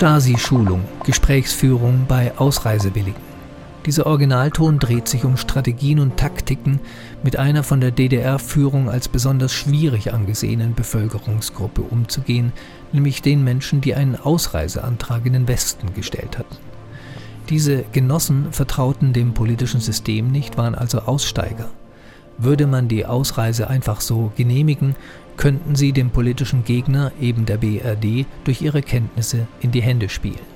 Stasi-Schulung, Gesprächsführung bei Ausreisewilligen. Dieser Originalton dreht sich um Strategien und Taktiken mit einer von der DDR-Führung als besonders schwierig angesehenen Bevölkerungsgruppe umzugehen, nämlich den Menschen, die einen Ausreiseantrag in den Westen gestellt hatten. Diese Genossen vertrauten dem politischen System nicht, waren also Aussteiger. Würde man die Ausreise einfach so genehmigen, könnten sie dem politischen Gegner, eben der BRD, durch ihre Kenntnisse in die Hände spielen.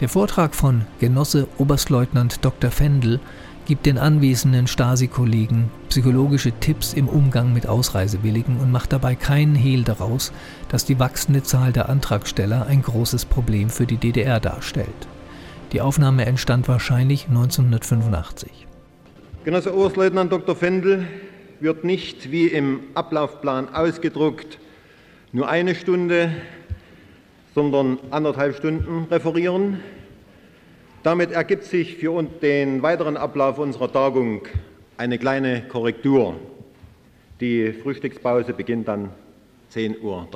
Der Vortrag von Genosse Oberstleutnant Dr. Fendel gibt den anwesenden Stasi-Kollegen psychologische Tipps im Umgang mit Ausreisewilligen und macht dabei keinen Hehl daraus, dass die wachsende Zahl der Antragsteller ein großes Problem für die DDR darstellt. Die Aufnahme entstand wahrscheinlich 1985. Genosse Oberstleutnant Dr. Fendel wird nicht wie im Ablaufplan ausgedruckt nur eine Stunde, sondern anderthalb Stunden referieren. Damit ergibt sich für den weiteren Ablauf unserer Tagung eine kleine Korrektur. Die Frühstückspause beginnt dann 10.30 Uhr.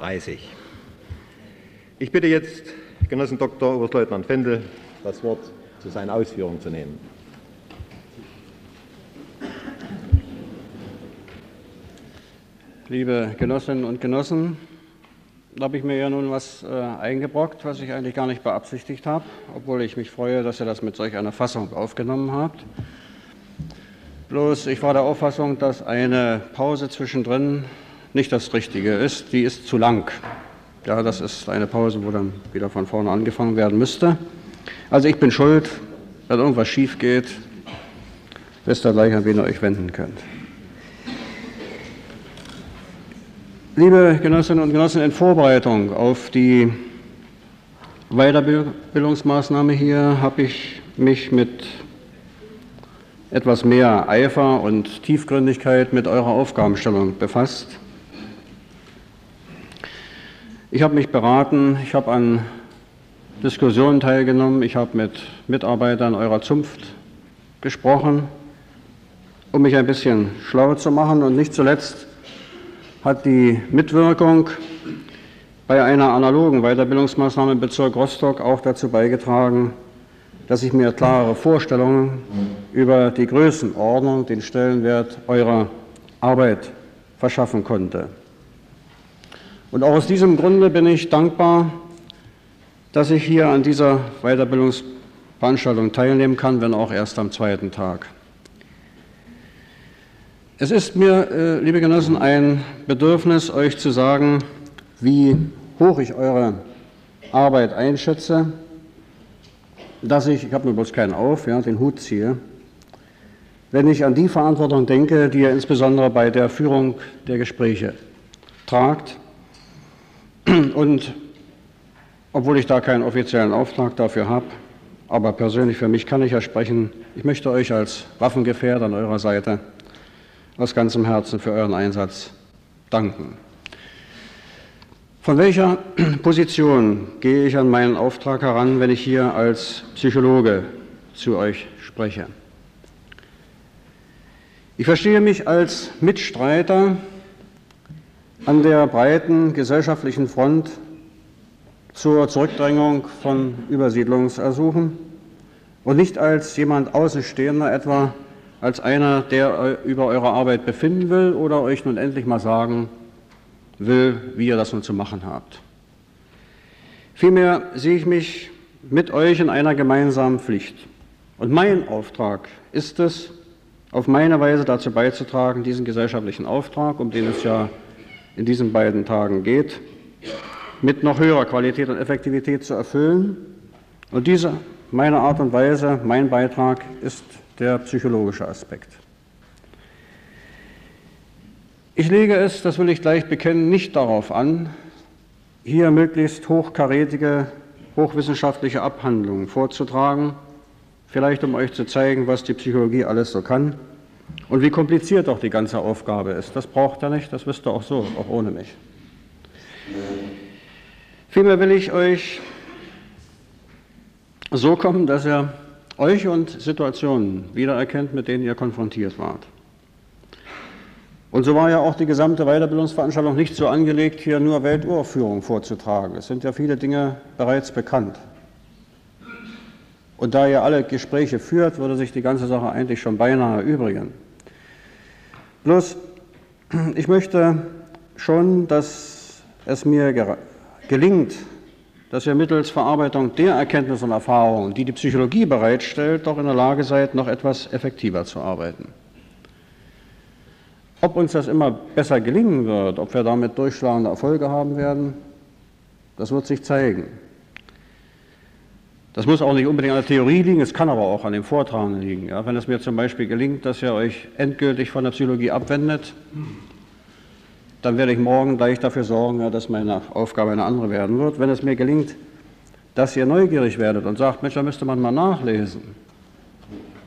Ich bitte jetzt Genossen Dr. Oberstleutnant Fendel, das Wort zu seinen Ausführungen zu nehmen. Liebe Genossinnen und Genossen, da habe ich mir ja nun was äh, eingebrockt, was ich eigentlich gar nicht beabsichtigt habe, obwohl ich mich freue, dass ihr das mit solch einer Fassung aufgenommen habt. Bloß ich war der Auffassung, dass eine Pause zwischendrin nicht das Richtige ist. Die ist zu lang. Ja, das ist eine Pause, wo dann wieder von vorne angefangen werden müsste. Also ich bin schuld, wenn irgendwas schief geht, wisst ihr gleich, an wen ihr euch wenden könnt. Liebe Genossinnen und Genossen, in Vorbereitung auf die Weiterbildungsmaßnahme hier habe ich mich mit etwas mehr Eifer und Tiefgründigkeit mit eurer Aufgabenstellung befasst. Ich habe mich beraten, ich habe an Diskussionen teilgenommen, ich habe mit Mitarbeitern eurer Zunft gesprochen, um mich ein bisschen schlau zu machen und nicht zuletzt hat die Mitwirkung bei einer analogen Weiterbildungsmaßnahme im Bezirk Rostock auch dazu beigetragen, dass ich mir klarere Vorstellungen über die Größenordnung, den Stellenwert eurer Arbeit verschaffen konnte. Und auch aus diesem Grunde bin ich dankbar, dass ich hier an dieser Weiterbildungsveranstaltung teilnehmen kann, wenn auch erst am zweiten Tag. Es ist mir, äh, liebe Genossen, ein Bedürfnis, euch zu sagen, wie hoch ich eure Arbeit einschätze, dass ich, ich habe mir bloß keinen auf, ja, den Hut ziehe, wenn ich an die Verantwortung denke, die ihr insbesondere bei der Führung der Gespräche tragt. Und obwohl ich da keinen offiziellen Auftrag dafür habe, aber persönlich für mich kann ich ja sprechen, ich möchte euch als Waffengefährder an eurer Seite aus ganzem Herzen für euren Einsatz danken. Von welcher Position gehe ich an meinen Auftrag heran, wenn ich hier als Psychologe zu euch spreche? Ich verstehe mich als Mitstreiter an der breiten gesellschaftlichen Front zur Zurückdrängung von Übersiedlungsersuchen und nicht als jemand Außenstehender etwa als einer, der über eure Arbeit befinden will oder euch nun endlich mal sagen will, wie ihr das nun zu machen habt. Vielmehr sehe ich mich mit euch in einer gemeinsamen Pflicht. Und mein Auftrag ist es, auf meine Weise dazu beizutragen, diesen gesellschaftlichen Auftrag, um den es ja in diesen beiden Tagen geht, mit noch höherer Qualität und Effektivität zu erfüllen. Und diese, meine Art und Weise, mein Beitrag ist der psychologische Aspekt. Ich lege es, das will ich gleich bekennen, nicht darauf an, hier möglichst hochkarätige, hochwissenschaftliche Abhandlungen vorzutragen, vielleicht um euch zu zeigen, was die Psychologie alles so kann und wie kompliziert auch die ganze Aufgabe ist. Das braucht er nicht, das wisst ihr auch so, auch ohne mich. Vielmehr will ich euch so kommen, dass er euch und Situationen wiedererkennt, mit denen ihr konfrontiert wart. Und so war ja auch die gesamte Weiterbildungsveranstaltung nicht so angelegt, hier nur Welturführung vorzutragen. Es sind ja viele Dinge bereits bekannt. Und da ihr alle Gespräche führt, würde sich die ganze Sache eigentlich schon beinahe übrigen. Bloß, ich möchte schon, dass es mir gelingt, dass ihr mittels Verarbeitung der Erkenntnisse und Erfahrungen, die die Psychologie bereitstellt, doch in der Lage seid, noch etwas effektiver zu arbeiten. Ob uns das immer besser gelingen wird, ob wir damit durchschlagende Erfolge haben werden, das wird sich zeigen. Das muss auch nicht unbedingt an der Theorie liegen, es kann aber auch an dem Vortragen liegen. Ja, wenn es mir zum Beispiel gelingt, dass ihr euch endgültig von der Psychologie abwendet, dann werde ich morgen gleich dafür sorgen, dass meine Aufgabe eine andere werden wird. Wenn es mir gelingt, dass ihr neugierig werdet und sagt, Mensch, da müsste man mal nachlesen,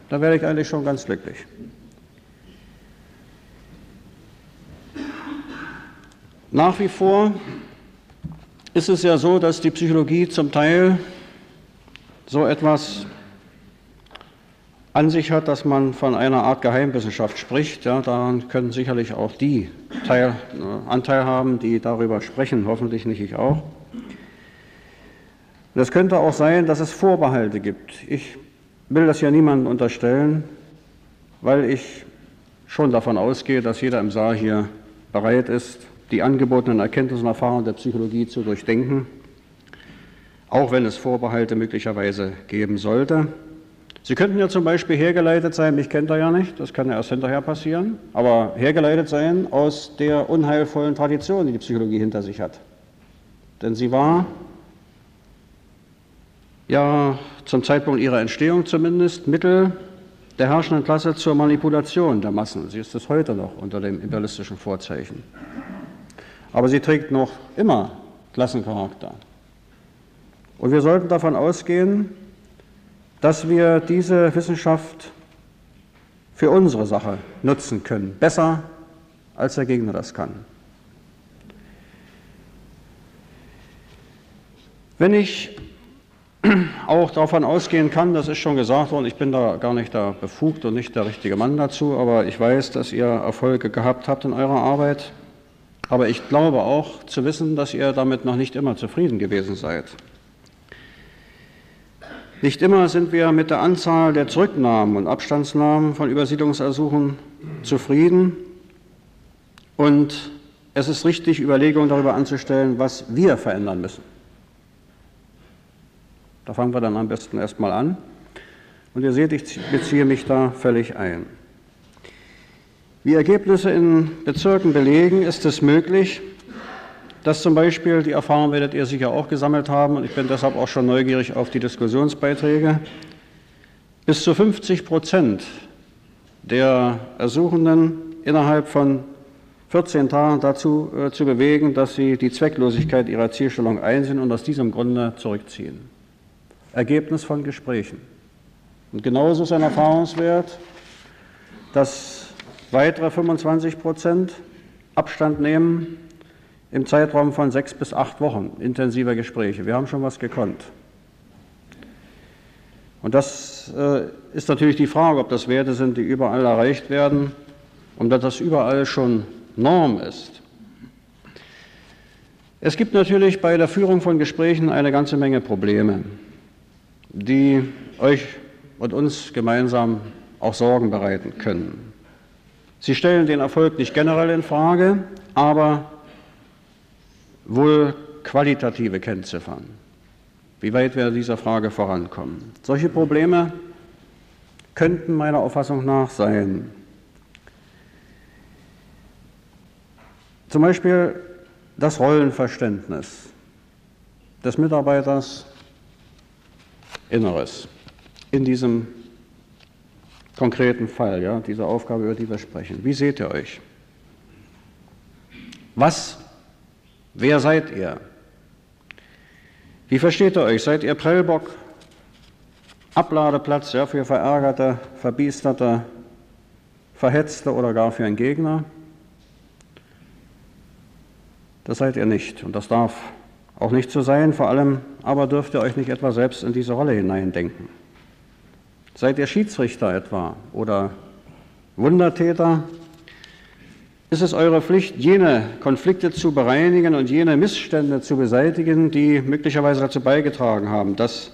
dann werde ich eigentlich schon ganz glücklich. Nach wie vor ist es ja so, dass die Psychologie zum Teil so etwas an sich hat, dass man von einer Art Geheimwissenschaft spricht. Ja, daran können sicherlich auch die Teil, äh, Anteil haben, die darüber sprechen, hoffentlich nicht ich auch. Es könnte auch sein, dass es Vorbehalte gibt. Ich will das ja niemandem unterstellen, weil ich schon davon ausgehe, dass jeder im Saal hier bereit ist, die angebotenen Erkenntnisse und Erfahrungen der Psychologie zu durchdenken, auch wenn es Vorbehalte möglicherweise geben sollte. Sie könnten ja zum Beispiel hergeleitet sein, mich kennt er ja nicht, das kann ja erst hinterher passieren, aber hergeleitet sein aus der unheilvollen Tradition, die die Psychologie hinter sich hat. Denn sie war ja zum Zeitpunkt ihrer Entstehung zumindest Mittel der herrschenden Klasse zur Manipulation der Massen. Sie ist es heute noch unter dem imperialistischen Vorzeichen aber sie trägt noch immer Klassencharakter. Und wir sollten davon ausgehen, dass wir diese Wissenschaft für unsere Sache nutzen können, besser als der Gegner das kann. Wenn ich auch davon ausgehen kann, das ist schon gesagt worden, ich bin da gar nicht da befugt und nicht der richtige Mann dazu, aber ich weiß, dass ihr Erfolge gehabt habt in eurer Arbeit, aber ich glaube auch zu wissen, dass ihr damit noch nicht immer zufrieden gewesen seid. Nicht immer sind wir mit der Anzahl der Zurücknahmen und Abstandsnahmen von Übersiedlungsersuchen zufrieden. Und es ist richtig, Überlegungen darüber anzustellen, was wir verändern müssen. Da fangen wir dann am besten erstmal an. Und ihr seht, ich beziehe mich da völlig ein. Wie Ergebnisse in Bezirken belegen, ist es möglich, dass zum Beispiel, die Erfahrung werdet ihr sicher auch gesammelt haben, und ich bin deshalb auch schon neugierig auf die Diskussionsbeiträge, bis zu 50 Prozent der Ersuchenden innerhalb von 14 Tagen dazu äh, zu bewegen, dass sie die Zwecklosigkeit ihrer Zielstellung einsehen und aus diesem Grunde zurückziehen. Ergebnis von Gesprächen. Und genauso ist ein Erfahrungswert, dass weitere 25 Prozent Abstand nehmen im Zeitraum von sechs bis acht Wochen intensiver Gespräche. Wir haben schon was gekonnt. Und das äh, ist natürlich die Frage, ob das Werte sind, die überall erreicht werden und dass das überall schon Norm ist. Es gibt natürlich bei der Führung von Gesprächen eine ganze Menge Probleme, die euch und uns gemeinsam auch Sorgen bereiten können. Sie stellen den Erfolg nicht generell in Frage, aber wohl qualitative Kennziffern. Wie weit wir dieser Frage vorankommen. Solche Probleme könnten meiner Auffassung nach sein. Zum Beispiel das Rollenverständnis des Mitarbeiters Inneres in diesem konkreten Fall, ja, diese Aufgabe, über die wir sprechen. Wie seht ihr euch? Was, wer seid ihr? Wie versteht ihr euch? Seid ihr Prellbock, Abladeplatz ja, für verärgerte, verbiesterte, verhetzte oder gar für einen Gegner? Das seid ihr nicht und das darf auch nicht so sein. Vor allem aber dürft ihr euch nicht etwa selbst in diese Rolle hineindenken. Seid ihr Schiedsrichter etwa oder Wundertäter, ist es eure Pflicht, jene Konflikte zu bereinigen und jene Missstände zu beseitigen, die möglicherweise dazu beigetragen haben, dass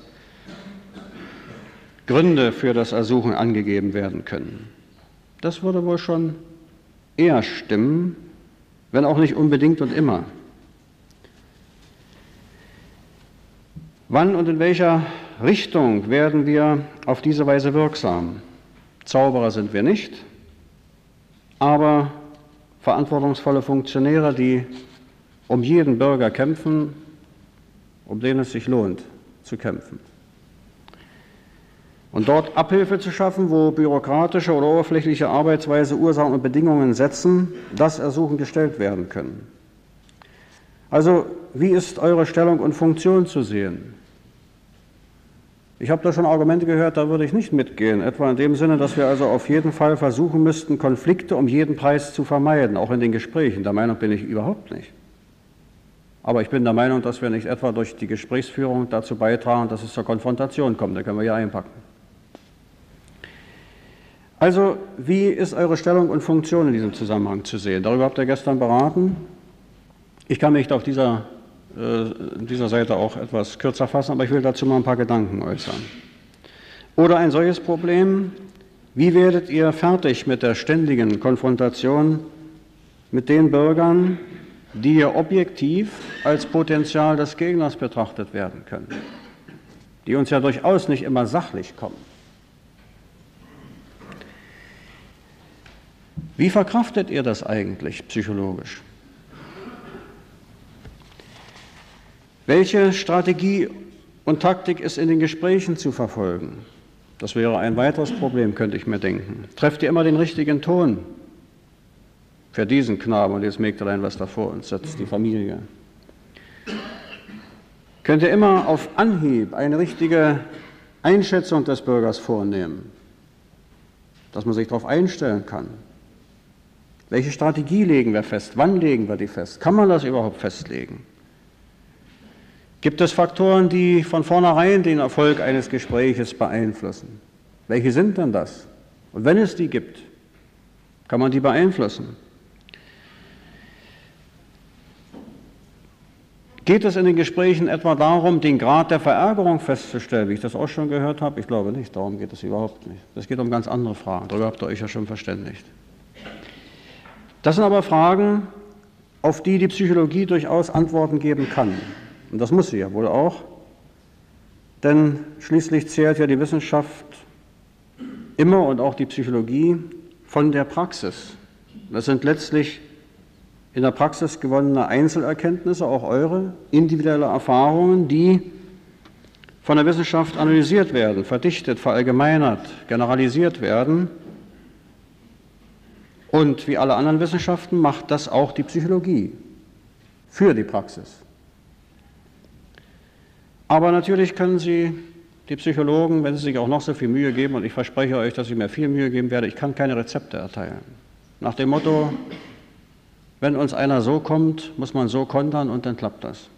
Gründe für das Ersuchen angegeben werden können. Das würde wohl schon eher stimmen, wenn auch nicht unbedingt und immer. Wann und in welcher Richtung werden wir auf diese Weise wirksam? Zauberer sind wir nicht, aber verantwortungsvolle Funktionäre, die um jeden Bürger kämpfen, um den es sich lohnt zu kämpfen. Und dort Abhilfe zu schaffen, wo bürokratische oder oberflächliche Arbeitsweise Ursachen und Bedingungen setzen, das Ersuchen gestellt werden können. Also, wie ist eure Stellung und Funktion zu sehen? Ich habe da schon Argumente gehört, da würde ich nicht mitgehen, etwa in dem Sinne, dass wir also auf jeden Fall versuchen müssten, Konflikte um jeden Preis zu vermeiden, auch in den Gesprächen. Der Meinung bin ich überhaupt nicht. Aber ich bin der Meinung, dass wir nicht etwa durch die Gesprächsführung dazu beitragen, dass es zur Konfrontation kommt. Da können wir ja einpacken. Also, wie ist eure Stellung und Funktion in diesem Zusammenhang zu sehen? Darüber habt ihr gestern beraten. Ich kann mich auf dieser äh, dieser Seite auch etwas kürzer fassen, aber ich will dazu mal ein paar Gedanken äußern. Oder ein solches Problem, wie werdet ihr fertig mit der ständigen Konfrontation mit den Bürgern, die hier objektiv als Potenzial des Gegners betrachtet werden können, die uns ja durchaus nicht immer sachlich kommen? Wie verkraftet ihr das eigentlich psychologisch? Welche Strategie und Taktik ist in den Gesprächen zu verfolgen? Das wäre ein weiteres Problem, könnte ich mir denken. Trefft ihr immer den richtigen Ton für diesen Knaben und jetzt Mägdelein, was da vor uns sitzt, die Familie? Könnt ihr immer auf Anhieb eine richtige Einschätzung des Bürgers vornehmen, dass man sich darauf einstellen kann? Welche Strategie legen wir fest? Wann legen wir die fest? Kann man das überhaupt festlegen? Gibt es Faktoren, die von vornherein den Erfolg eines Gespräches beeinflussen? Welche sind denn das? Und wenn es die gibt, kann man die beeinflussen? Geht es in den Gesprächen etwa darum, den Grad der Verärgerung festzustellen, wie ich das auch schon gehört habe? Ich glaube nicht, darum geht es überhaupt nicht. Es geht um ganz andere Fragen, darüber habt ihr euch ja schon verständigt. Das sind aber Fragen, auf die die Psychologie durchaus Antworten geben kann. Und das muss sie ja wohl auch, denn schließlich zählt ja die Wissenschaft immer und auch die Psychologie von der Praxis. Das sind letztlich in der Praxis gewonnene Einzelerkenntnisse, auch eure individuelle Erfahrungen, die von der Wissenschaft analysiert werden, verdichtet, verallgemeinert, generalisiert werden. Und wie alle anderen Wissenschaften macht das auch die Psychologie für die Praxis. Aber natürlich können Sie, die Psychologen, wenn Sie sich auch noch so viel Mühe geben, und ich verspreche euch, dass ich mir viel Mühe geben werde, ich kann keine Rezepte erteilen. Nach dem Motto, wenn uns einer so kommt, muss man so kontern und dann klappt das.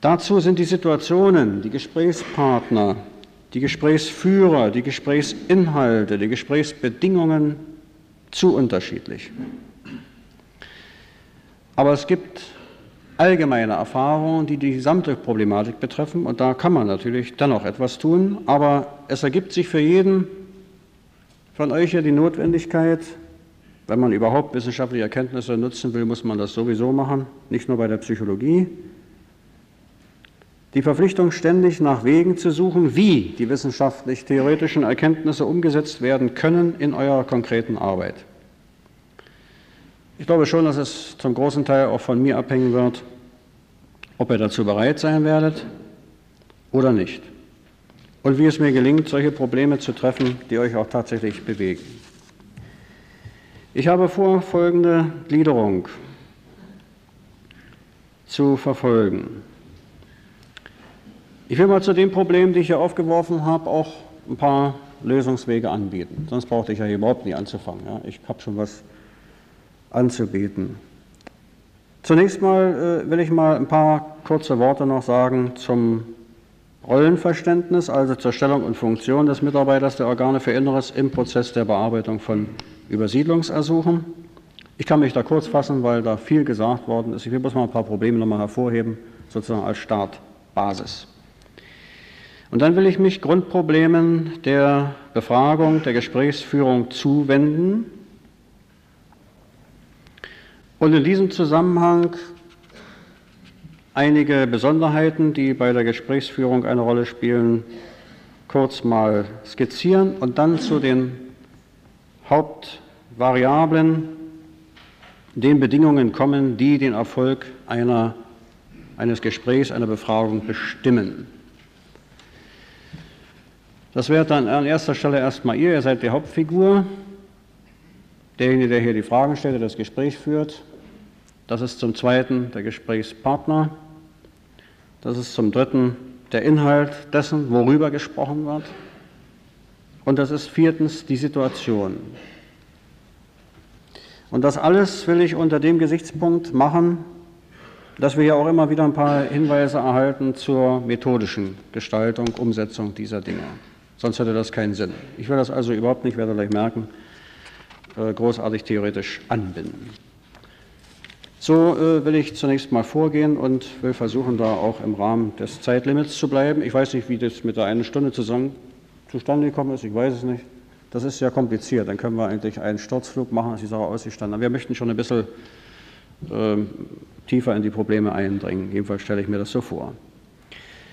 Dazu sind die Situationen, die Gesprächspartner, die Gesprächsführer, die Gesprächsinhalte, die Gesprächsbedingungen zu unterschiedlich. Aber es gibt allgemeine Erfahrungen, die die gesamte Problematik betreffen. Und da kann man natürlich dennoch etwas tun. Aber es ergibt sich für jeden von euch ja die Notwendigkeit, wenn man überhaupt wissenschaftliche Erkenntnisse nutzen will, muss man das sowieso machen, nicht nur bei der Psychologie. Die Verpflichtung, ständig nach Wegen zu suchen, wie die wissenschaftlich-theoretischen Erkenntnisse umgesetzt werden können in eurer konkreten Arbeit. Ich glaube schon, dass es zum großen Teil auch von mir abhängen wird, ob ihr dazu bereit sein werdet oder nicht. Und wie es mir gelingt, solche Probleme zu treffen, die euch auch tatsächlich bewegen. Ich habe vor, folgende Gliederung zu verfolgen. Ich will mal zu dem Problem, die ich hier aufgeworfen habe, auch ein paar Lösungswege anbieten. Sonst brauchte ich ja überhaupt nicht anzufangen. Ja. Ich habe schon was anzubieten. Zunächst mal äh, will ich mal ein paar kurze Worte noch sagen zum Rollenverständnis, also zur Stellung und Funktion des Mitarbeiters der Organe für Inneres im Prozess der Bearbeitung von Übersiedlungsersuchen. Ich kann mich da kurz fassen, weil da viel gesagt worden ist. Ich will bloß mal ein paar Probleme nochmal hervorheben, sozusagen als Startbasis. Und dann will ich mich Grundproblemen der Befragung, der Gesprächsführung zuwenden. Und in diesem Zusammenhang einige Besonderheiten, die bei der Gesprächsführung eine Rolle spielen, kurz mal skizzieren und dann zu den Hauptvariablen, den Bedingungen kommen, die den Erfolg einer, eines Gesprächs, einer Befragung bestimmen. Das wäre dann an erster Stelle erstmal ihr, ihr seid die Hauptfigur, derjenige, der hier die Fragen stellt, der das Gespräch führt. Das ist zum Zweiten der Gesprächspartner. Das ist zum Dritten der Inhalt dessen, worüber gesprochen wird. Und das ist viertens die Situation. Und das alles will ich unter dem Gesichtspunkt machen, dass wir ja auch immer wieder ein paar Hinweise erhalten zur methodischen Gestaltung, Umsetzung dieser Dinge. Sonst hätte das keinen Sinn. Ich will das also überhaupt nicht, werde gleich merken, äh, großartig theoretisch anbinden. So äh, will ich zunächst mal vorgehen und will versuchen, da auch im Rahmen des Zeitlimits zu bleiben. Ich weiß nicht, wie das mit der einen Stunde zusammen zustande gekommen ist, ich weiß es nicht. Das ist sehr kompliziert. Dann können wir eigentlich einen Sturzflug machen, als die Sache ausgestanden. Aber wir möchten schon ein bisschen äh, tiefer in die Probleme eindringen. Jedenfalls stelle ich mir das so vor.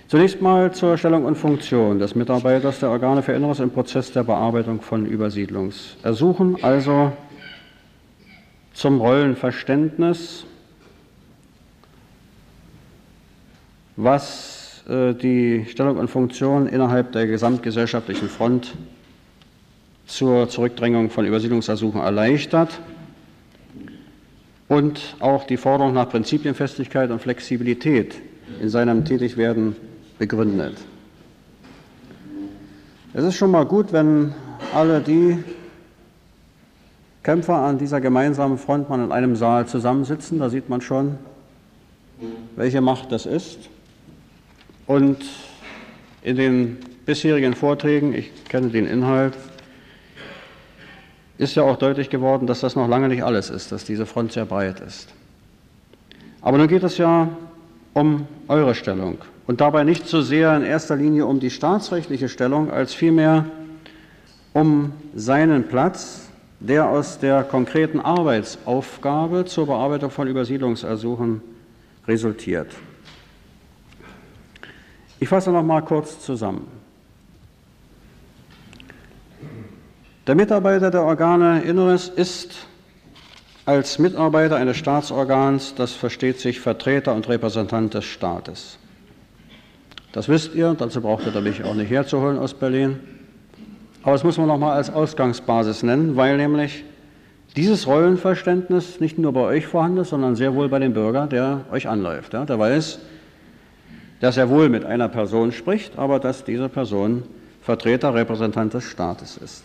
Zunächst mal zur Stellung und Funktion des Mitarbeiters der Organe für Inneres im Prozess der Bearbeitung von Übersiedlungsersuchen, also zum Rollenverständnis, was äh, die Stellung und Funktion innerhalb der gesamtgesellschaftlichen Front zur Zurückdrängung von Übersiedlungsersuchen erleichtert und auch die Forderung nach Prinzipienfestigkeit und Flexibilität in seinem Tätigwerden begründet. Es ist schon mal gut, wenn alle die Kämpfer an dieser gemeinsamen Front mal in einem Saal zusammensitzen. Da sieht man schon, welche Macht das ist. Und in den bisherigen Vorträgen, ich kenne den Inhalt, ist ja auch deutlich geworden, dass das noch lange nicht alles ist, dass diese Front sehr breit ist. Aber nun geht es ja um eure Stellung und dabei nicht so sehr in erster Linie um die staatsrechtliche Stellung, als vielmehr um seinen Platz, der aus der konkreten Arbeitsaufgabe zur Bearbeitung von Übersiedlungsersuchen resultiert. Ich fasse noch mal kurz zusammen. Der Mitarbeiter der Organe Inneres ist als Mitarbeiter eines Staatsorgans, das versteht sich Vertreter und Repräsentant des Staates. Das wisst ihr, dazu braucht ihr mich auch nicht herzuholen aus Berlin. Aber das muss man noch mal als Ausgangsbasis nennen, weil nämlich dieses Rollenverständnis nicht nur bei euch vorhanden ist, sondern sehr wohl bei dem Bürger, der euch anläuft. Ja, der weiß, dass er wohl mit einer Person spricht, aber dass diese Person Vertreter, Repräsentant des Staates ist.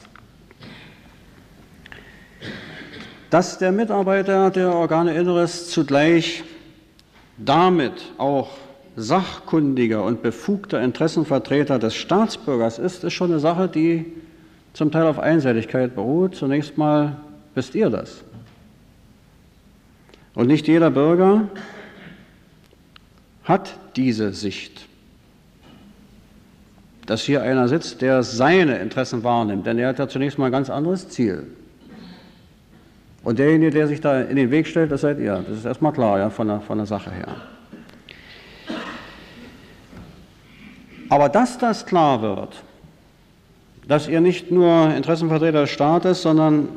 dass der Mitarbeiter der Organe Inneres zugleich damit auch sachkundiger und befugter Interessenvertreter des Staatsbürgers ist, ist schon eine Sache, die zum Teil auf Einseitigkeit beruht. Zunächst mal wisst ihr das. Und nicht jeder Bürger hat diese Sicht, dass hier einer sitzt, der seine Interessen wahrnimmt, denn er hat ja zunächst mal ein ganz anderes Ziel. Und derjenige, der sich da in den Weg stellt, das seid ihr. Das ist erstmal klar, ja, von der, von der Sache her. Aber dass das klar wird, dass ihr nicht nur Interessenvertreter des Staates, sondern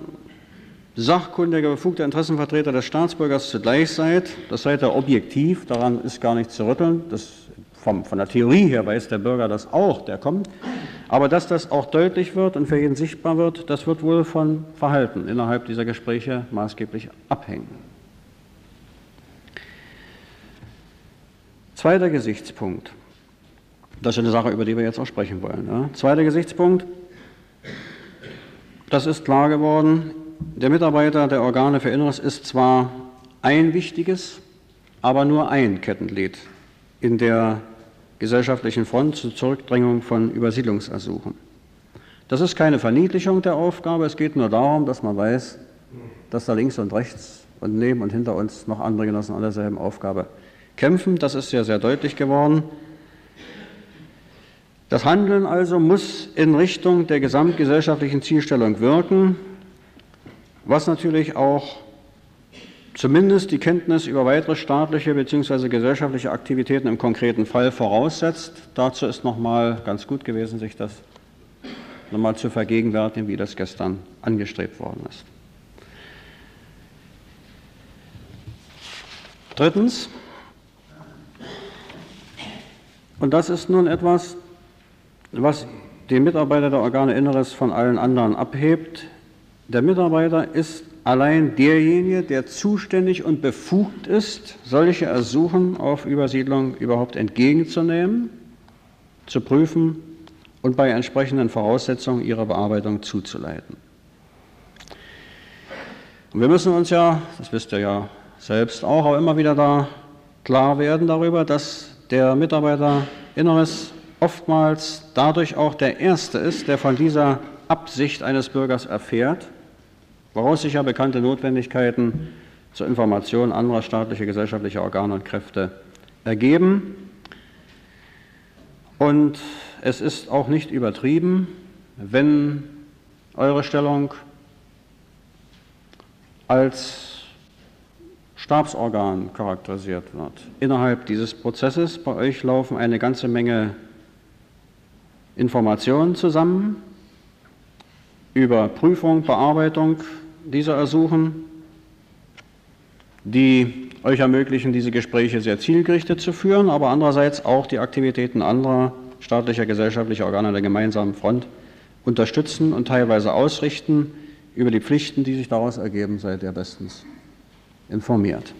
sachkundiger, befugter Interessenvertreter des Staatsbürgers zugleich seid, das seid ihr objektiv, daran ist gar nicht zu rütteln, das vom, von der Theorie her weiß der Bürger das auch, der kommt. Aber dass das auch deutlich wird und für jeden sichtbar wird, das wird wohl von Verhalten innerhalb dieser Gespräche maßgeblich abhängen. Zweiter Gesichtspunkt. Das ist eine Sache, über die wir jetzt auch sprechen wollen. Ja. Zweiter Gesichtspunkt. Das ist klar geworden. Der Mitarbeiter der Organe für Inneres ist zwar ein wichtiges, aber nur ein Kettenglied in der gesellschaftlichen Front zur Zurückdrängung von Übersiedlungsersuchen. Das ist keine Verniedlichung der Aufgabe, es geht nur darum, dass man weiß, dass da links und rechts und neben und hinter uns noch andere Genossen an derselben Aufgabe kämpfen. Das ist sehr, sehr deutlich geworden. Das Handeln also muss in Richtung der gesamtgesellschaftlichen Zielstellung wirken, was natürlich auch zumindest die Kenntnis über weitere staatliche bzw. gesellschaftliche Aktivitäten im konkreten Fall voraussetzt. Dazu ist nochmal ganz gut gewesen, sich das nochmal zu vergegenwärtigen, wie das gestern angestrebt worden ist. Drittens, und das ist nun etwas, was den Mitarbeiter der Organe Inneres von allen anderen abhebt. Der Mitarbeiter ist allein derjenige, der zuständig und befugt ist, solche Ersuchen auf Übersiedlung überhaupt entgegenzunehmen, zu prüfen und bei entsprechenden Voraussetzungen ihre Bearbeitung zuzuleiten. Und wir müssen uns ja, das wisst ihr ja selbst auch, auch immer wieder da klar werden darüber, dass der Mitarbeiter Inneres oftmals dadurch auch der Erste ist, der von dieser Absicht eines Bürgers erfährt, woraus sich ja bekannte Notwendigkeiten zur Information anderer staatlicher, gesellschaftlicher Organe und Kräfte ergeben. Und es ist auch nicht übertrieben, wenn eure Stellung als Stabsorgan charakterisiert wird. Innerhalb dieses Prozesses bei euch laufen eine ganze Menge Informationen zusammen über Prüfung, Bearbeitung dieser Ersuchen, die euch ermöglichen, diese Gespräche sehr zielgerichtet zu führen, aber andererseits auch die Aktivitäten anderer staatlicher, gesellschaftlicher Organe der gemeinsamen Front unterstützen und teilweise ausrichten. Über die Pflichten, die sich daraus ergeben, seid ihr bestens informiert.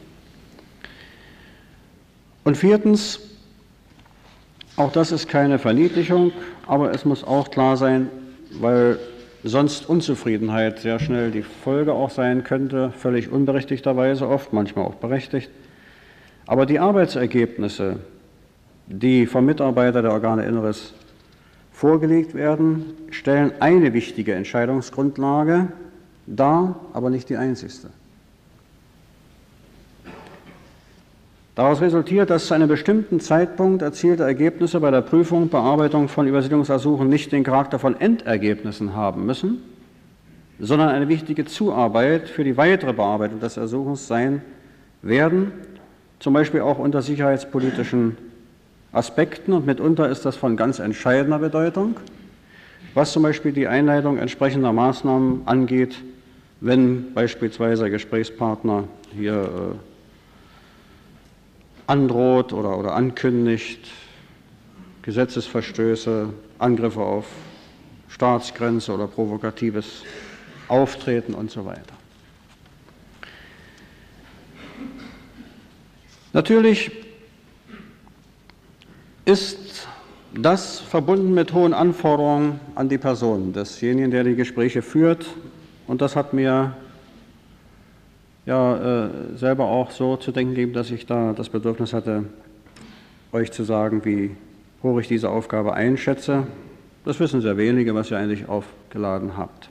Und viertens, auch das ist keine Verniedlichung, aber es muss auch klar sein, weil sonst Unzufriedenheit sehr schnell die Folge auch sein könnte, völlig unberechtigterweise oft, manchmal auch berechtigt. Aber die Arbeitsergebnisse, die vom Mitarbeiter der Organe Inneres vorgelegt werden, stellen eine wichtige Entscheidungsgrundlage dar, aber nicht die einzigste. Daraus resultiert, dass zu einem bestimmten Zeitpunkt erzielte Ergebnisse bei der Prüfung, Bearbeitung von Übersiedlungsersuchen nicht den Charakter von Endergebnissen haben müssen, sondern eine wichtige Zuarbeit für die weitere Bearbeitung des Ersuchens sein werden, zum Beispiel auch unter sicherheitspolitischen Aspekten. Und mitunter ist das von ganz entscheidender Bedeutung, was zum Beispiel die Einleitung entsprechender Maßnahmen angeht, wenn beispielsweise Gesprächspartner hier äh, androht oder, oder ankündigt, Gesetzesverstöße, Angriffe auf Staatsgrenze oder provokatives Auftreten und so weiter. Natürlich ist das verbunden mit hohen Anforderungen an die Person desjenigen, der die Gespräche führt. Und das hat mir ja, äh, selber auch so zu denken gegeben, dass ich da das Bedürfnis hatte, euch zu sagen, wie hoch ich diese Aufgabe einschätze. Das wissen sehr wenige, was ihr eigentlich aufgeladen habt.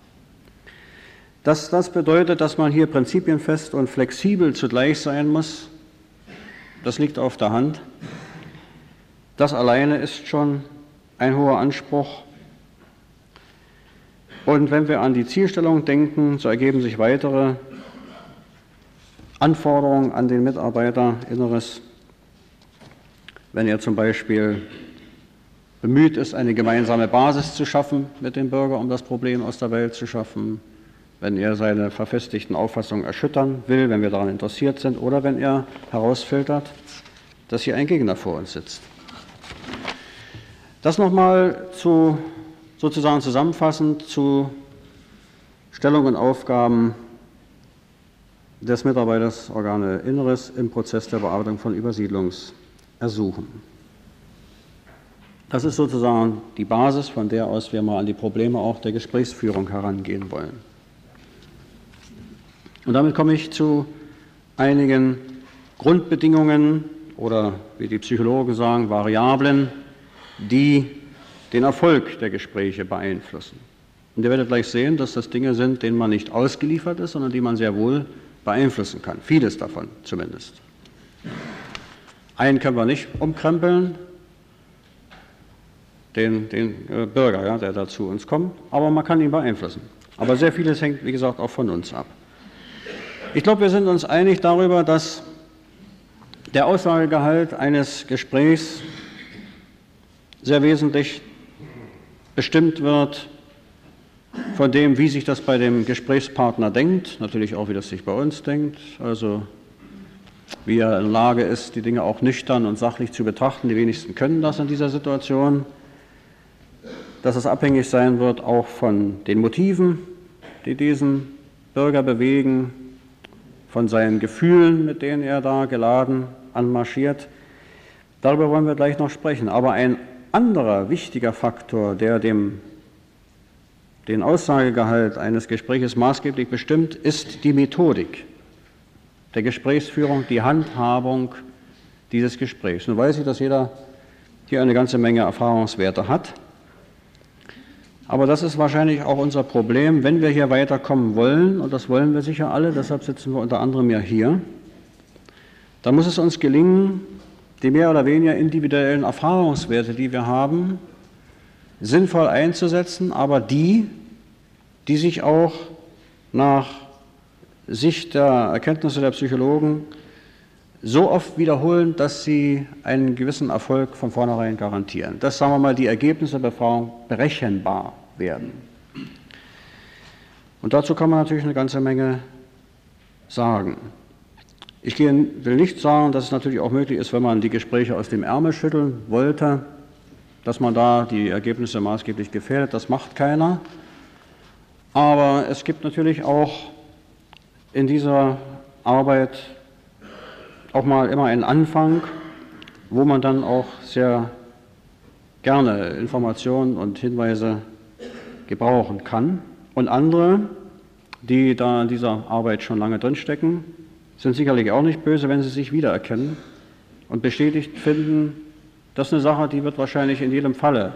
Dass das bedeutet, dass man hier prinzipienfest und flexibel zugleich sein muss, das liegt auf der Hand. Das alleine ist schon ein hoher Anspruch. Und wenn wir an die Zielstellung denken, so ergeben sich weitere Anforderungen an den Mitarbeiter Inneres, wenn er zum Beispiel bemüht ist, eine gemeinsame Basis zu schaffen mit dem Bürger, um das Problem aus der Welt zu schaffen, wenn er seine verfestigten Auffassungen erschüttern will, wenn wir daran interessiert sind oder wenn er herausfiltert, dass hier ein Gegner vor uns sitzt. Das nochmal zu, sozusagen zusammenfassend zu Stellung und Aufgaben des Mitarbeiters Organe Inneres im Prozess der Bearbeitung von Übersiedlungsersuchen. Das ist sozusagen die Basis, von der aus wir mal an die Probleme auch der Gesprächsführung herangehen wollen. Und damit komme ich zu einigen Grundbedingungen oder wie die Psychologen sagen, Variablen, die den Erfolg der Gespräche beeinflussen. Und ihr werdet gleich sehen, dass das Dinge sind, denen man nicht ausgeliefert ist, sondern die man sehr wohl beeinflussen kann. Vieles davon zumindest. Einen können wir nicht umkrempeln, den, den äh, Bürger, ja, der da zu uns kommt, aber man kann ihn beeinflussen. Aber sehr vieles hängt, wie gesagt, auch von uns ab. Ich glaube, wir sind uns einig darüber, dass der Aussagegehalt eines Gesprächs sehr wesentlich bestimmt wird von dem, wie sich das bei dem Gesprächspartner denkt, natürlich auch, wie das sich bei uns denkt, also wie er in Lage ist, die Dinge auch nüchtern und sachlich zu betrachten. Die wenigsten können das in dieser Situation. Dass es abhängig sein wird auch von den Motiven, die diesen Bürger bewegen, von seinen Gefühlen, mit denen er da geladen anmarschiert. Darüber wollen wir gleich noch sprechen. Aber ein anderer wichtiger Faktor, der dem, den Aussagegehalt eines Gespräches maßgeblich bestimmt, ist die Methodik der Gesprächsführung, die Handhabung dieses Gesprächs. Nun weiß ich, dass jeder hier eine ganze Menge Erfahrungswerte hat. Aber das ist wahrscheinlich auch unser Problem, wenn wir hier weiterkommen wollen, und das wollen wir sicher alle, deshalb sitzen wir unter anderem ja hier, dann muss es uns gelingen, die mehr oder weniger individuellen Erfahrungswerte, die wir haben, sinnvoll einzusetzen, aber die, die sich auch nach Sicht der Erkenntnisse der Psychologen so oft wiederholen, dass sie einen gewissen Erfolg von vornherein garantieren. Dass, sagen wir mal, die Ergebnisse der Befragung berechenbar werden. Und dazu kann man natürlich eine ganze Menge sagen. Ich will nicht sagen, dass es natürlich auch möglich ist, wenn man die Gespräche aus dem Ärmel schütteln wollte, dass man da die Ergebnisse maßgeblich gefährdet. Das macht keiner. Aber es gibt natürlich auch in dieser Arbeit auch mal immer einen Anfang, wo man dann auch sehr gerne Informationen und Hinweise gebrauchen kann. Und andere, die da in dieser Arbeit schon lange drinstecken, sind sicherlich auch nicht böse, wenn sie sich wiedererkennen und bestätigt finden, das ist eine Sache, die wird wahrscheinlich in jedem Falle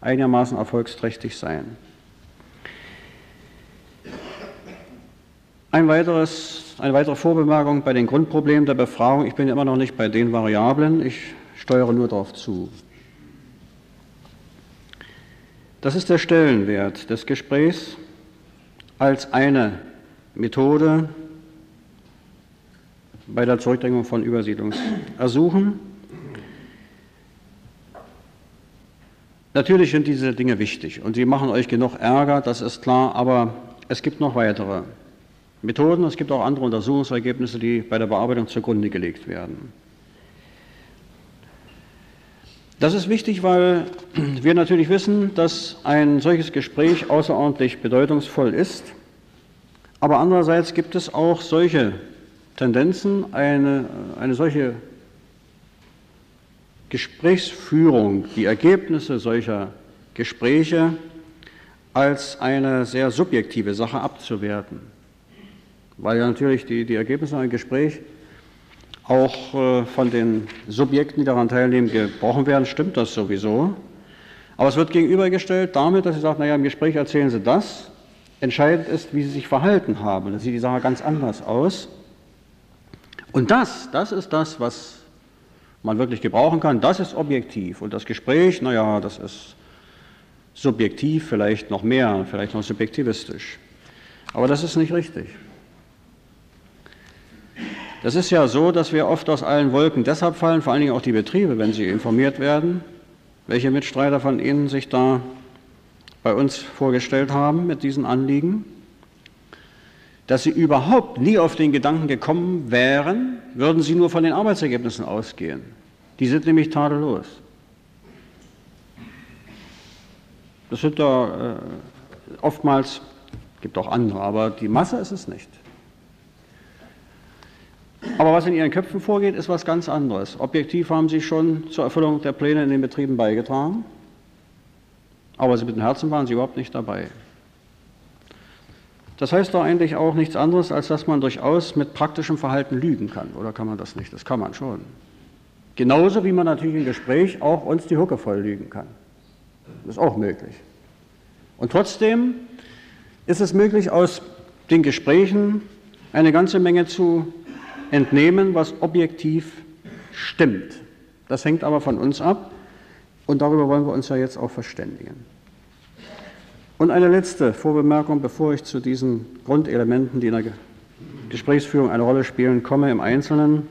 einigermaßen erfolgsträchtig sein. Ein weiteres, eine weitere Vorbemerkung bei den Grundproblemen der Befragung. Ich bin immer noch nicht bei den Variablen, ich steuere nur darauf zu. Das ist der Stellenwert des Gesprächs als eine Methode, bei der Zurückdrängung von Übersiedlungsersuchen. Natürlich sind diese Dinge wichtig und sie machen euch genug Ärger, das ist klar, aber es gibt noch weitere Methoden, es gibt auch andere Untersuchungsergebnisse, die bei der Bearbeitung zugrunde gelegt werden. Das ist wichtig, weil wir natürlich wissen, dass ein solches Gespräch außerordentlich bedeutungsvoll ist. Aber andererseits gibt es auch solche Tendenzen, eine, eine solche Gesprächsführung, die Ergebnisse solcher Gespräche als eine sehr subjektive Sache abzuwerten. Weil ja natürlich die, die Ergebnisse eines Gesprächs auch äh, von den Subjekten, die daran teilnehmen, gebrochen werden, stimmt das sowieso. Aber es wird gegenübergestellt damit, dass sie sagt, naja, im Gespräch erzählen sie das. Entscheidend ist, wie sie sich verhalten haben. Da sieht die Sache ganz anders aus. Und das, das ist das, was man wirklich gebrauchen kann. Das ist objektiv. Und das Gespräch, naja, das ist subjektiv, vielleicht noch mehr, vielleicht noch subjektivistisch. Aber das ist nicht richtig. Das ist ja so, dass wir oft aus allen Wolken deshalb fallen, vor allen Dingen auch die Betriebe, wenn sie informiert werden, welche Mitstreiter von Ihnen sich da bei uns vorgestellt haben mit diesen Anliegen dass sie überhaupt nie auf den Gedanken gekommen wären, würden sie nur von den Arbeitsergebnissen ausgehen. Die sind nämlich tadellos. Das sind da äh, oftmals, gibt auch andere, aber die Masse ist es nicht. Aber was in ihren Köpfen vorgeht, ist was ganz anderes. Objektiv haben sie schon zur Erfüllung der Pläne in den Betrieben beigetragen, aber mit dem Herzen waren sie überhaupt nicht dabei. Das heißt doch eigentlich auch nichts anderes, als dass man durchaus mit praktischem Verhalten lügen kann. Oder kann man das nicht? Das kann man schon. Genauso wie man natürlich im Gespräch auch uns die Hucke voll lügen kann. Das ist auch möglich. Und trotzdem ist es möglich, aus den Gesprächen eine ganze Menge zu entnehmen, was objektiv stimmt. Das hängt aber von uns ab und darüber wollen wir uns ja jetzt auch verständigen. Und eine letzte Vorbemerkung, bevor ich zu diesen Grundelementen, die in der Gesprächsführung eine Rolle spielen, komme im Einzelnen.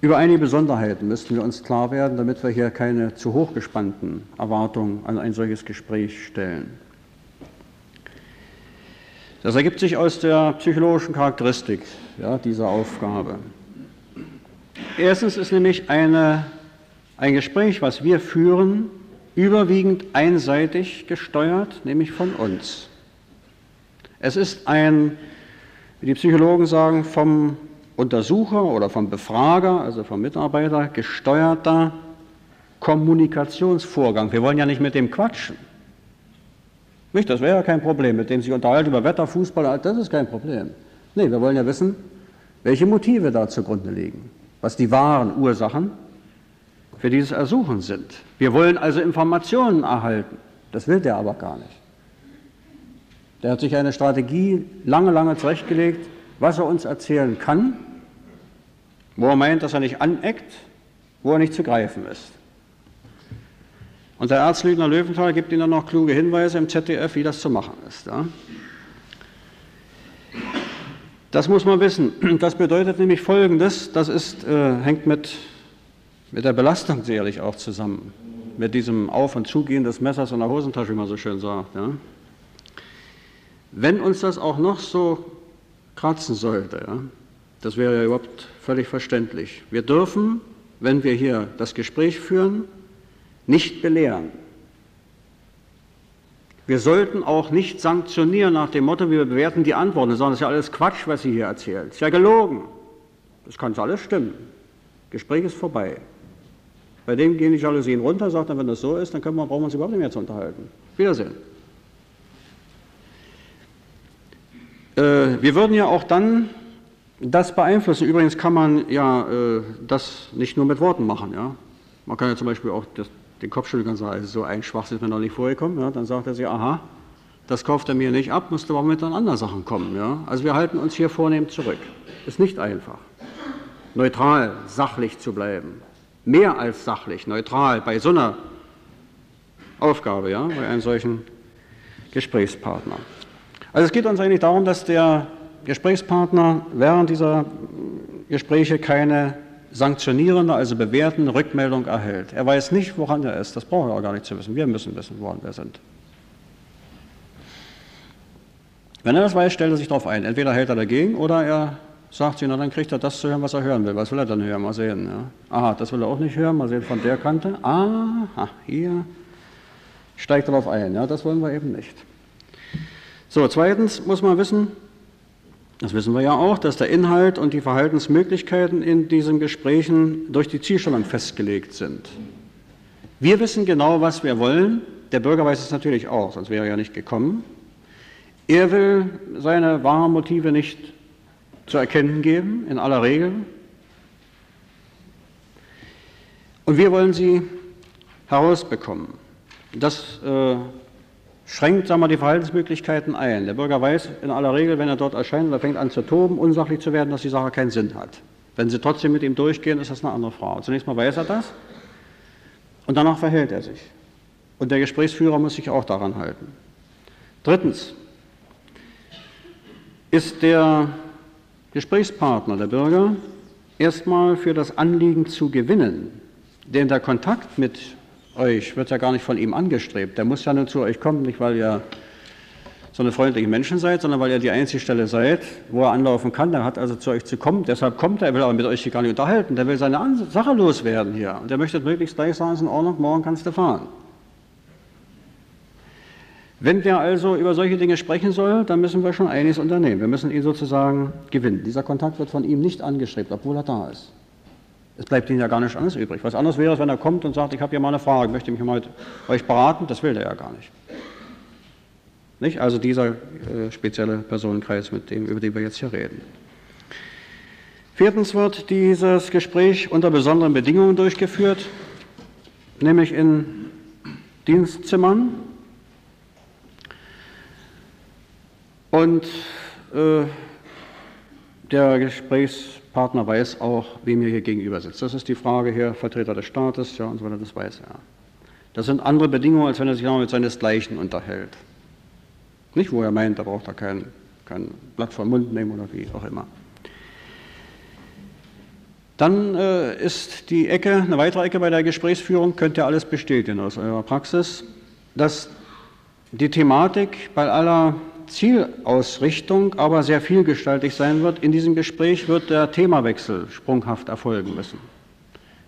Über einige Besonderheiten müssten wir uns klar werden, damit wir hier keine zu hochgespannten Erwartungen an ein solches Gespräch stellen. Das ergibt sich aus der psychologischen Charakteristik ja, dieser Aufgabe. Erstens ist nämlich eine, ein Gespräch, was wir führen, überwiegend einseitig gesteuert, nämlich von uns. Es ist ein, wie die Psychologen sagen, vom Untersucher oder vom Befrager, also vom Mitarbeiter, gesteuerter Kommunikationsvorgang. Wir wollen ja nicht mit dem quatschen. Nicht, das wäre ja kein Problem, mit dem sich unterhalten über Wetter, Fußball, das ist kein Problem. Nee, wir wollen ja wissen, welche Motive da zugrunde liegen, was die wahren Ursachen für dieses Ersuchen sind. Wir wollen also Informationen erhalten. Das will der aber gar nicht. Der hat sich eine Strategie lange, lange zurechtgelegt, was er uns erzählen kann, wo er meint, dass er nicht aneckt, wo er nicht zu greifen ist. Und der Erzlügner Löwenthal gibt Ihnen dann noch kluge Hinweise im ZDF, wie das zu machen ist. Ja? Das muss man wissen. Das bedeutet nämlich Folgendes, das ist, äh, hängt mit, mit der Belastung sicherlich auch zusammen, mit diesem Auf- und Zugehen des Messers in der Hosentasche, wie man so schön sagt. Ja? Wenn uns das auch noch so kratzen sollte, ja, das wäre ja überhaupt völlig verständlich. Wir dürfen, wenn wir hier das Gespräch führen, nicht belehren. Wir sollten auch nicht sanktionieren nach dem Motto, wir bewerten die Antworten, sondern es ist ja alles Quatsch, was Sie hier erzählen. Es ist ja gelogen. Das kann alles stimmen. Gespräch ist vorbei. Bei dem gehen die Jalousien runter, sagt er, wenn das so ist, dann können wir, brauchen wir uns überhaupt nicht mehr zu unterhalten. Wiedersehen. Äh, wir würden ja auch dann das beeinflussen. Übrigens kann man ja äh, das nicht nur mit Worten machen. Ja? Man kann ja zum Beispiel auch das, den Kopf und sagen, so ein Schwachsinn ist mir noch nicht vorgekommen. Ja? Dann sagt er sich, aha, das kauft er mir nicht ab, müsste aber mit anderen Sachen kommen. Ja? Also wir halten uns hier vornehm zurück. Ist nicht einfach. Neutral, sachlich zu bleiben. Mehr als sachlich, neutral bei so einer Aufgabe, ja, bei einem solchen Gesprächspartner. Also es geht uns eigentlich darum, dass der Gesprächspartner während dieser Gespräche keine sanktionierende, also bewertende Rückmeldung erhält. Er weiß nicht, woran er ist. Das brauchen wir auch gar nicht zu wissen. Wir müssen wissen, woran wir sind. Wenn er das weiß, stellt er sich darauf ein. Entweder hält er dagegen oder er sagt sich, na dann kriegt er das zu hören, was er hören will. Was will er dann hören? Mal sehen. Ja. Aha, das will er auch nicht hören. Mal sehen von der Kante. Aha, hier steigt darauf ein. Ja, das wollen wir eben nicht. So, zweitens muss man wissen, das wissen wir ja auch, dass der Inhalt und die Verhaltensmöglichkeiten in diesen Gesprächen durch die Zielstellung festgelegt sind. Wir wissen genau, was wir wollen. Der Bürger weiß es natürlich auch, sonst wäre er ja nicht gekommen. Er will seine wahren Motive nicht zu erkennen geben, in aller Regel. Und wir wollen sie herausbekommen. Das äh, schränkt sagen wir, die Verhaltensmöglichkeiten ein. Der Bürger weiß in aller Regel, wenn er dort erscheint oder fängt an zu toben, unsachlich zu werden, dass die Sache keinen Sinn hat. Wenn sie trotzdem mit ihm durchgehen, ist das eine andere Frage. Zunächst mal weiß er das und danach verhält er sich. Und der Gesprächsführer muss sich auch daran halten. Drittens ist der Gesprächspartner, der Bürger, erstmal für das Anliegen zu gewinnen, denn der Kontakt mit euch wird ja gar nicht von ihm angestrebt. Der muss ja nur zu euch kommen, nicht weil ihr so eine freundliche Menschen seid, sondern weil ihr die einzige Stelle seid, wo er anlaufen kann. Der hat also zu euch zu kommen. Deshalb kommt er, er will aber mit euch hier gar nicht unterhalten. Der will seine Sache loswerden hier. Und der möchte möglichst gleich sagen, es ist in Ordnung, morgen kannst du fahren. Wenn der also über solche Dinge sprechen soll, dann müssen wir schon einiges unternehmen. Wir müssen ihn sozusagen gewinnen. Dieser Kontakt wird von ihm nicht angestrebt, obwohl er da ist. Es bleibt ihnen ja gar nichts anderes übrig. Was anderes wäre es, wenn er kommt und sagt, ich habe hier mal eine Frage, möchte mich mal euch beraten. Das will er ja gar nicht. nicht? Also dieser äh, spezielle Personenkreis, mit dem, über den wir jetzt hier reden. Viertens wird dieses Gespräch unter besonderen Bedingungen durchgeführt, nämlich in Dienstzimmern. Und äh, der Gesprächspartner weiß auch, wem er hier gegenüber sitzt. Das ist die Frage hier, Vertreter des Staates, ja, und so weiter, das weiß er. Das sind andere Bedingungen, als wenn er sich noch mit seinesgleichen unterhält. Nicht, wo er meint, da braucht er kein, kein Blatt vom Mund nehmen oder wie auch immer. Dann äh, ist die Ecke, eine weitere Ecke bei der Gesprächsführung, könnt ihr alles bestätigen aus eurer Praxis, dass die Thematik bei aller Zielausrichtung aber sehr vielgestaltig sein wird. In diesem Gespräch wird der Themawechsel sprunghaft erfolgen müssen.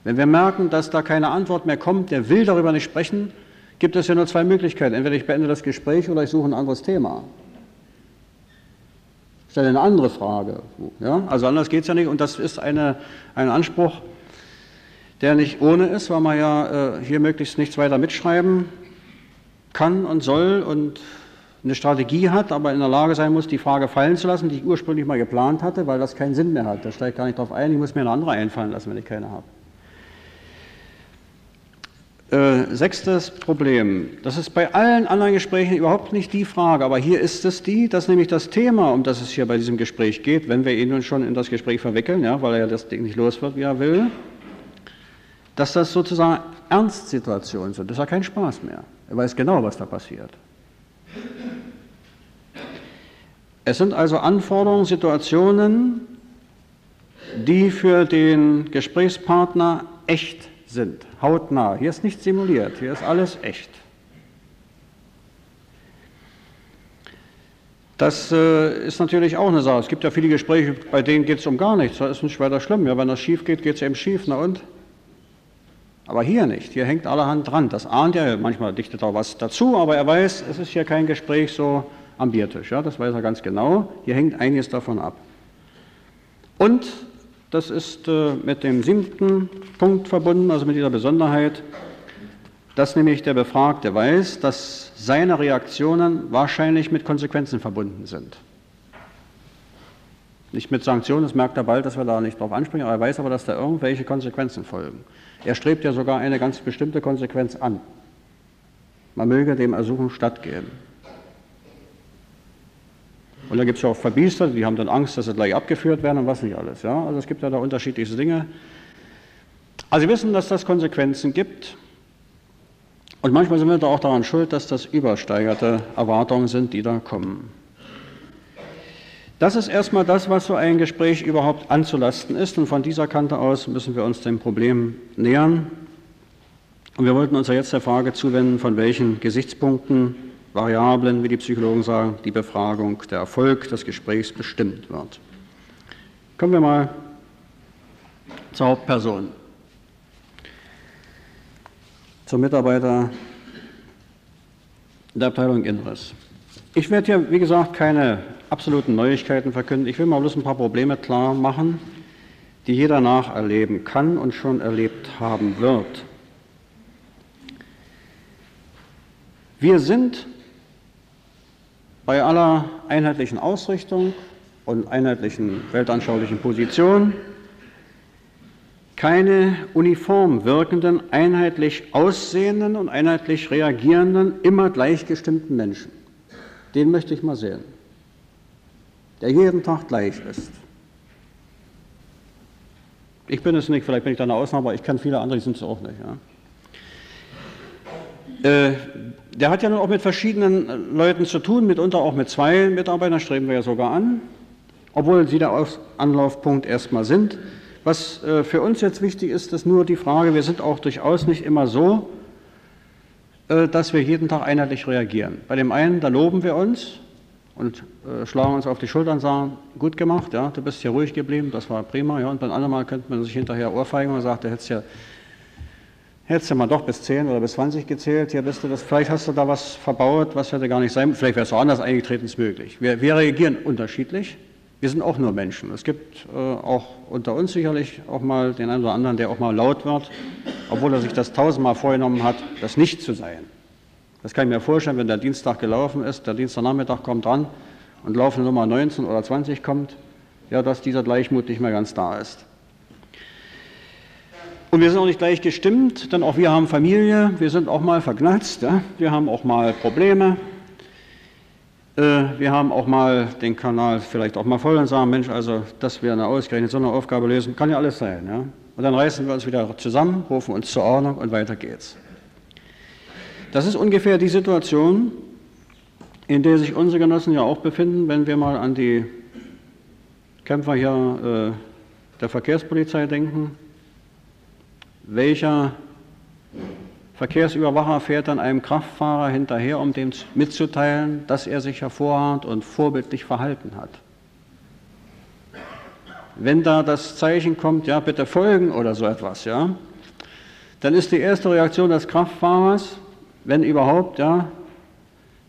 Wenn wir merken, dass da keine Antwort mehr kommt, der will darüber nicht sprechen, gibt es ja nur zwei Möglichkeiten. Entweder ich beende das Gespräch oder ich suche ein anderes Thema. Ich stelle eine andere Frage. Ja? Also anders geht es ja nicht. Und das ist eine, ein Anspruch, der nicht ohne ist, weil man ja äh, hier möglichst nichts weiter mitschreiben kann und soll und eine Strategie hat, aber in der Lage sein muss, die Frage fallen zu lassen, die ich ursprünglich mal geplant hatte, weil das keinen Sinn mehr hat. Da steige ich gar nicht drauf ein, ich muss mir eine andere einfallen lassen, wenn ich keine habe. Äh, sechstes Problem. Das ist bei allen anderen Gesprächen überhaupt nicht die Frage, aber hier ist es die, dass nämlich das Thema, um das es hier bei diesem Gespräch geht, wenn wir ihn nun schon in das Gespräch verwickeln, ja, weil er das Ding nicht los wird, wie er will, dass das sozusagen Ernstsituationen sind. Das ist ja kein Spaß mehr. Er weiß genau, was da passiert. Es sind also Anforderungen, Situationen, die für den Gesprächspartner echt sind hautnah. Hier ist nichts simuliert, hier ist alles echt. Das äh, ist natürlich auch eine Sache. Es gibt ja viele Gespräche, bei denen geht es um gar nichts. Das ist nicht weiter schlimm. Ja, wenn das schief geht, geht es eben schief. Na und? Aber hier nicht. Hier hängt allerhand dran. Das ahnt er. Manchmal dichtet er was dazu, aber er weiß, es ist hier kein Gespräch so am Biertisch. Ja, das weiß er ganz genau. Hier hängt einiges davon ab. Und das ist äh, mit dem siebten Punkt verbunden, also mit dieser Besonderheit, dass nämlich der Befragte weiß, dass seine Reaktionen wahrscheinlich mit Konsequenzen verbunden sind. Nicht mit Sanktionen, das merkt er bald, dass wir da nicht drauf anspringen, aber er weiß aber, dass da irgendwelche Konsequenzen folgen. Er strebt ja sogar eine ganz bestimmte Konsequenz an. Man möge dem Ersuchen stattgeben. Und da gibt es ja auch Verbiester, die haben dann Angst, dass sie gleich abgeführt werden und was nicht alles. Ja? Also es gibt ja da unterschiedliche Dinge. Also Sie wissen, dass das Konsequenzen gibt. Und manchmal sind wir da auch daran schuld, dass das übersteigerte Erwartungen sind, die da kommen. Das ist erstmal das, was so ein Gespräch überhaupt anzulasten ist. Und von dieser Kante aus müssen wir uns dem Problem nähern. Und wir wollten uns ja jetzt der Frage zuwenden, von welchen Gesichtspunkten Variablen, wie die Psychologen sagen, die Befragung, der Erfolg des Gesprächs bestimmt wird. Kommen wir mal zur Hauptperson, zum Mitarbeiter der Abteilung Inneres. Ich werde hier, wie gesagt, keine absoluten Neuigkeiten verkünden. Ich will mal bloß ein paar Probleme klar machen, die jeder nacherleben kann und schon erlebt haben wird. Wir sind bei aller einheitlichen Ausrichtung und einheitlichen weltanschaulichen Position keine uniform wirkenden, einheitlich aussehenden und einheitlich reagierenden, immer gleichgestimmten Menschen. Den möchte ich mal sehen, der jeden Tag gleich ist. Ich bin es nicht, vielleicht bin ich da eine Ausnahme, aber ich kenne viele andere, die sind es auch nicht. Ja. Äh, der hat ja nun auch mit verschiedenen Leuten zu tun, mitunter auch mit zwei Mitarbeitern, streben wir ja sogar an, obwohl sie der Anlaufpunkt erstmal sind. Was äh, für uns jetzt wichtig ist, ist nur die Frage, wir sind auch durchaus nicht immer so, äh, dass wir jeden Tag einheitlich reagieren. Bei dem einen, da loben wir uns und äh, schlagen uns auf die Schultern und sagen, gut gemacht, ja, du bist hier ruhig geblieben, das war prima. Ja, und beim anderen Mal könnte man sich hinterher ohrfeigen und sagt, du hättest ja Hättest du mal doch bis 10 oder bis 20 gezählt, hier bist du das, vielleicht hast du da was verbaut, was hätte gar nicht sein, vielleicht wäre es auch anders eingetreten, ist möglich. Wir, wir, reagieren unterschiedlich. Wir sind auch nur Menschen. Es gibt äh, auch unter uns sicherlich auch mal den einen oder anderen, der auch mal laut wird, obwohl er sich das tausendmal vorgenommen hat, das nicht zu sein. Das kann ich mir vorstellen, wenn der Dienstag gelaufen ist, der Dienstagnachmittag kommt dran und laufende Nummer 19 oder 20 kommt, ja, dass dieser Gleichmut nicht mehr ganz da ist. Und wir sind auch nicht gleich gestimmt, denn auch wir haben Familie, wir sind auch mal vergnatzt, ja? wir haben auch mal Probleme, äh, wir haben auch mal den Kanal vielleicht auch mal voll und sagen, Mensch, also dass wir eine ausgerechnet so eine Aufgabe lösen, kann ja alles sein. Ja? Und dann reißen wir uns wieder zusammen, rufen uns zur Ordnung und weiter geht's. Das ist ungefähr die Situation, in der sich unsere Genossen ja auch befinden, wenn wir mal an die Kämpfer hier äh, der Verkehrspolizei denken, welcher Verkehrsüberwacher fährt dann einem Kraftfahrer hinterher, um dem mitzuteilen, dass er sich hervorragend und vorbildlich verhalten hat. Wenn da das Zeichen kommt, ja, bitte folgen oder so etwas, ja, dann ist die erste Reaktion des Kraftfahrers, wenn überhaupt, ja,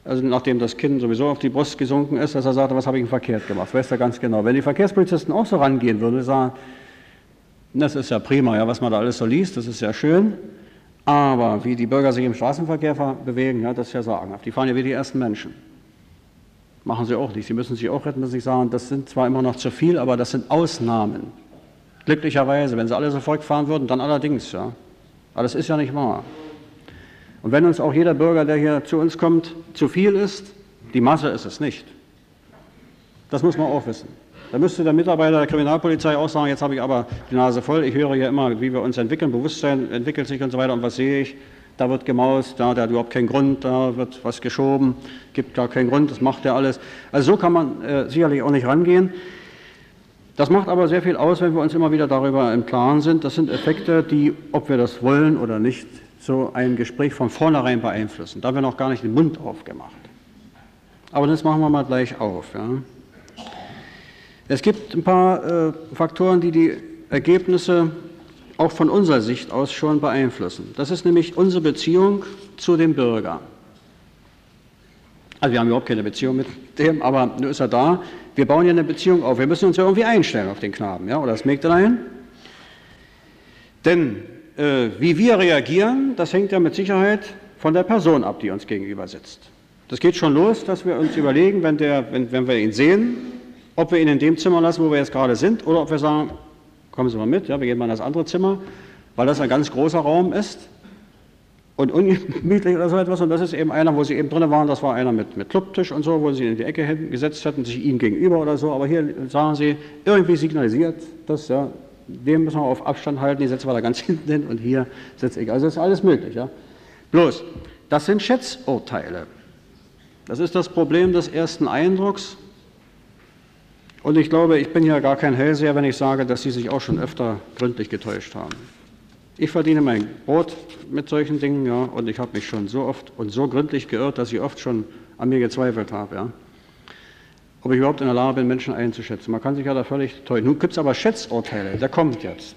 also nachdem das Kind sowieso auf die Brust gesunken ist, dass er sagt, was habe ich verkehrt gemacht, weiß er ganz genau. Wenn die Verkehrspolizisten auch so rangehen würden, sagen, das ist ja prima, ja, was man da alles so liest, das ist ja schön. Aber wie die Bürger sich im Straßenverkehr bewegen, ja, das ist ja sagenhaft. Die fahren ja wie die ersten Menschen. Machen sie auch nicht. Sie müssen sich auch retten, dass sie sagen, das sind zwar immer noch zu viel, aber das sind Ausnahmen. Glücklicherweise, wenn sie alle so fahren würden, dann allerdings, ja. Aber das ist ja nicht wahr. Und wenn uns auch jeder Bürger, der hier zu uns kommt, zu viel ist, die Masse ist es nicht. Das muss man auch wissen. Da müsste der Mitarbeiter der Kriminalpolizei auch sagen, jetzt habe ich aber die Nase voll, ich höre ja immer, wie wir uns entwickeln, Bewusstsein entwickelt sich und so weiter, und was sehe ich? Da wird gemaust, da, der hat überhaupt keinen Grund, da wird was geschoben, gibt gar keinen Grund, das macht er alles. Also so kann man äh, sicherlich auch nicht rangehen. Das macht aber sehr viel aus, wenn wir uns immer wieder darüber im Klaren sind. Das sind Effekte, die, ob wir das wollen oder nicht, so ein Gespräch von vornherein beeinflussen. Da haben wir noch gar nicht den Mund aufgemacht. Aber das machen wir mal gleich auf. Ja. Es gibt ein paar äh, Faktoren, die die Ergebnisse auch von unserer Sicht aus schon beeinflussen. Das ist nämlich unsere Beziehung zu dem Bürger. Also wir haben überhaupt keine Beziehung mit dem, aber nur ist er da. Wir bauen ja eine Beziehung auf. Wir müssen uns ja irgendwie einstellen auf den Knaben, ja, oder das Mägdelein. Denn äh, wie wir reagieren, das hängt ja mit Sicherheit von der Person ab, die uns gegenüber sitzt. Das geht schon los, dass wir uns überlegen, wenn, der, wenn, wenn wir ihn sehen, ob wir ihn in dem Zimmer lassen, wo wir jetzt gerade sind, oder ob wir sagen, kommen Sie mal mit, ja, wir gehen mal in das andere Zimmer, weil das ein ganz großer Raum ist und ungemütlich oder so etwas. Und das ist eben einer, wo Sie eben drin waren, das war einer mit, mit Clubtisch und so, wo Sie in die Ecke gesetzt hätten, sich ihm gegenüber oder so. Aber hier sagen Sie, irgendwie signalisiert das, ja, dem müssen wir auf Abstand halten, die setzen wir da ganz hinten hin und hier setze ich. Also das ist alles möglich. Ja. Bloß, das sind Schätzurteile. Das ist das Problem des ersten Eindrucks. Und ich glaube, ich bin ja gar kein Hellseher, wenn ich sage, dass Sie sich auch schon öfter gründlich getäuscht haben. Ich verdiene mein Brot mit solchen Dingen, ja, und ich habe mich schon so oft und so gründlich geirrt, dass ich oft schon an mir gezweifelt habe, ja. Ob ich überhaupt in der Lage bin, Menschen einzuschätzen. Man kann sich ja da völlig täuschen. Nun gibt es aber Schätzurteile, der kommt jetzt.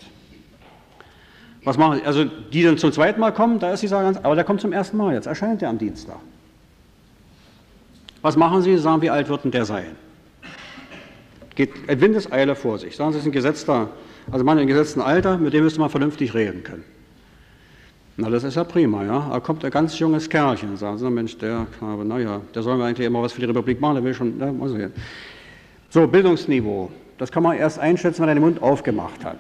Was machen Sie? Also, die dann zum zweiten Mal kommen, da ist die Sache ganz, aber der kommt zum ersten Mal jetzt, erscheint der am Dienstag. Was machen Sie? Sagen, wie alt wird denn der sein? Geht Windeseile vor sich. Sagen Sie, es ist ein gesetzter, also Mann im gesetzten Alter, mit dem müsste man vernünftig reden können. Na, das ist ja prima, ja. Da kommt ein ganz junges Kerlchen, sagen Sie, Mensch, der naja, der soll mir eigentlich immer was für die Republik machen, der will schon, der muss hin. So, Bildungsniveau, das kann man erst einschätzen, wenn er den Mund aufgemacht hat.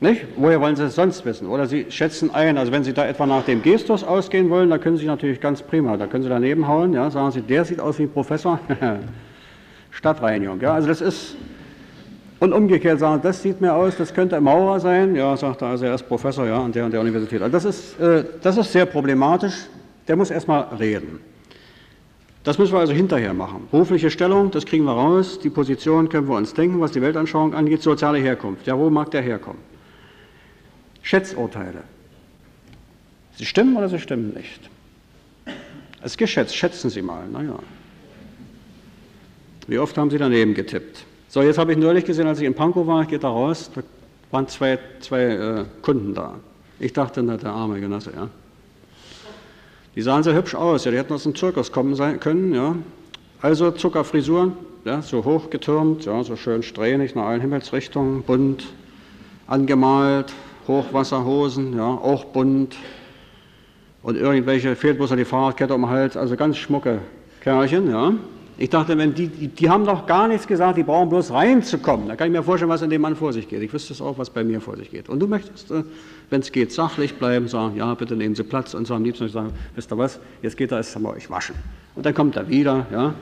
Nicht? Woher wollen Sie es sonst wissen? Oder Sie schätzen ein, also wenn Sie da etwa nach dem Gestus ausgehen wollen, da können Sie natürlich ganz prima, da können Sie daneben hauen, ja, sagen Sie, der sieht aus wie ein Professor. Stadtreinigung. Ja, also das ist, und umgekehrt sagen, das sieht mir aus, das könnte ein Maurer sein. Ja, sagt er, also er ist Professor ja, an der und der Universität. Also das ist, äh, das ist sehr problematisch. Der muss erstmal reden. Das müssen wir also hinterher machen. Berufliche Stellung, das kriegen wir raus. Die Position können wir uns denken, was die Weltanschauung angeht. Soziale Herkunft. Ja, wo mag der herkommen? Schätzurteile. Sie stimmen oder sie stimmen nicht? Es ist geschätzt. Schätzen Sie mal. Naja. Wie oft haben Sie daneben getippt? So, jetzt habe ich neulich gesehen, als ich in Pankow war, ich gehe da raus, da waren zwei, zwei äh, Kunden da. Ich dachte, na, der arme Genosse, ja. Die sahen sehr hübsch aus, ja, die hätten aus dem Zirkus kommen sein, können, ja. Also Zuckerfrisuren, ja, so hochgetürmt, ja, so schön strähnig nach allen Himmelsrichtungen, bunt angemalt, Hochwasserhosen, ja, auch bunt. Und irgendwelche, fehlt bloß noch die Fahrradkette um den Hals, also ganz schmucke Kerlchen, ja. Ich dachte, wenn die, die, die, haben doch gar nichts gesagt, die brauchen bloß reinzukommen. Da kann ich mir vorstellen, was in dem Mann vor sich geht. Ich wüsste es auch, was bei mir vor sich geht. Und du möchtest, äh, wenn es geht, sachlich bleiben, sagen, ja, bitte nehmen Sie Platz und so am liebsten sagen, wisst ihr was, jetzt geht er, haben wir euch waschen. Und dann kommt er wieder, ja.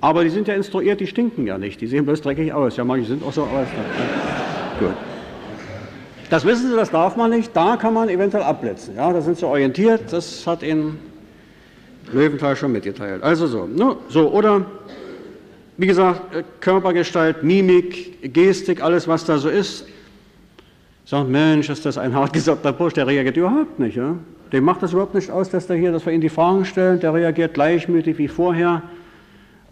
Aber die sind ja instruiert, die stinken ja nicht, die sehen bloß dreckig aus. Ja, manche sind auch so, aber gut. Das wissen Sie, das darf man nicht, da kann man eventuell abblitzen. Ja, da sind Sie orientiert, das hat Ihnen Löwenthal schon mitgeteilt. Also so, ne? so oder wie gesagt, äh, Körpergestalt, Mimik, Gestik, alles was da so ist. Sagt, Mensch, ist das ein hartgesockter Bursch, der reagiert überhaupt nicht. Ja? Dem macht das überhaupt nicht aus, dass, der hier, dass wir ihm die Fragen stellen, der reagiert gleichmütig wie vorher.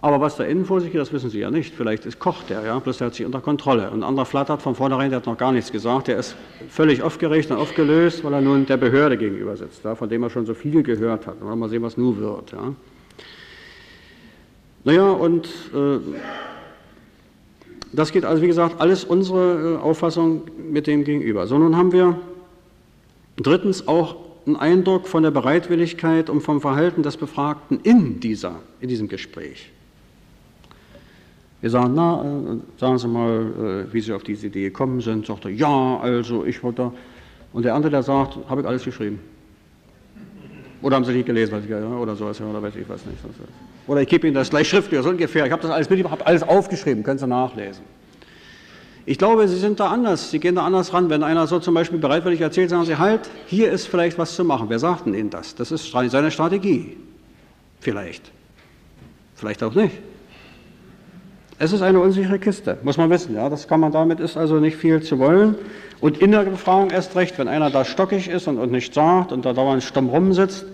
Aber was da innen vor sich geht, das wissen Sie ja nicht. Vielleicht ist, kocht der, ja, bloß der hat sich unter Kontrolle. Und ein anderer flattert von vornherein, der hat noch gar nichts gesagt. Der ist völlig aufgeregt und aufgelöst, weil er nun der Behörde gegenüber sitzt, ja, von dem er schon so viel gehört hat. Mal sehen, was nun wird. Ja. Naja, und äh, das geht also, wie gesagt, alles unsere äh, Auffassung mit dem gegenüber. So, nun haben wir drittens auch einen Eindruck von der Bereitwilligkeit und vom Verhalten des Befragten in, dieser, in diesem Gespräch. Wir sagen, na, äh, sagen Sie mal, äh, wie Sie auf diese Idee gekommen sind. Sagt er, ja, also ich wollte. Und der andere, der sagt, habe ich alles geschrieben. Oder haben Sie nicht gelesen, ich, oder so, oder weiß ich was nicht. Oder ich gebe Ihnen das gleich schriftlich, so ungefähr. Ich habe das alles mit, habe alles aufgeschrieben, können Sie nachlesen. Ich glaube, Sie sind da anders, Sie gehen da anders ran. Wenn einer so zum Beispiel bereitwillig erzählt, sagen Sie, halt, hier ist vielleicht was zu machen. Wer sagt denn Ihnen das? Das ist seine Strategie. Vielleicht. Vielleicht auch nicht. Es ist eine unsichere Kiste, muss man wissen. Ja, das kann man damit ist also nicht viel zu wollen. Und in der Befragung erst recht, wenn einer da stockig ist und, und nichts sagt und da dauernd stumm rumsitzt,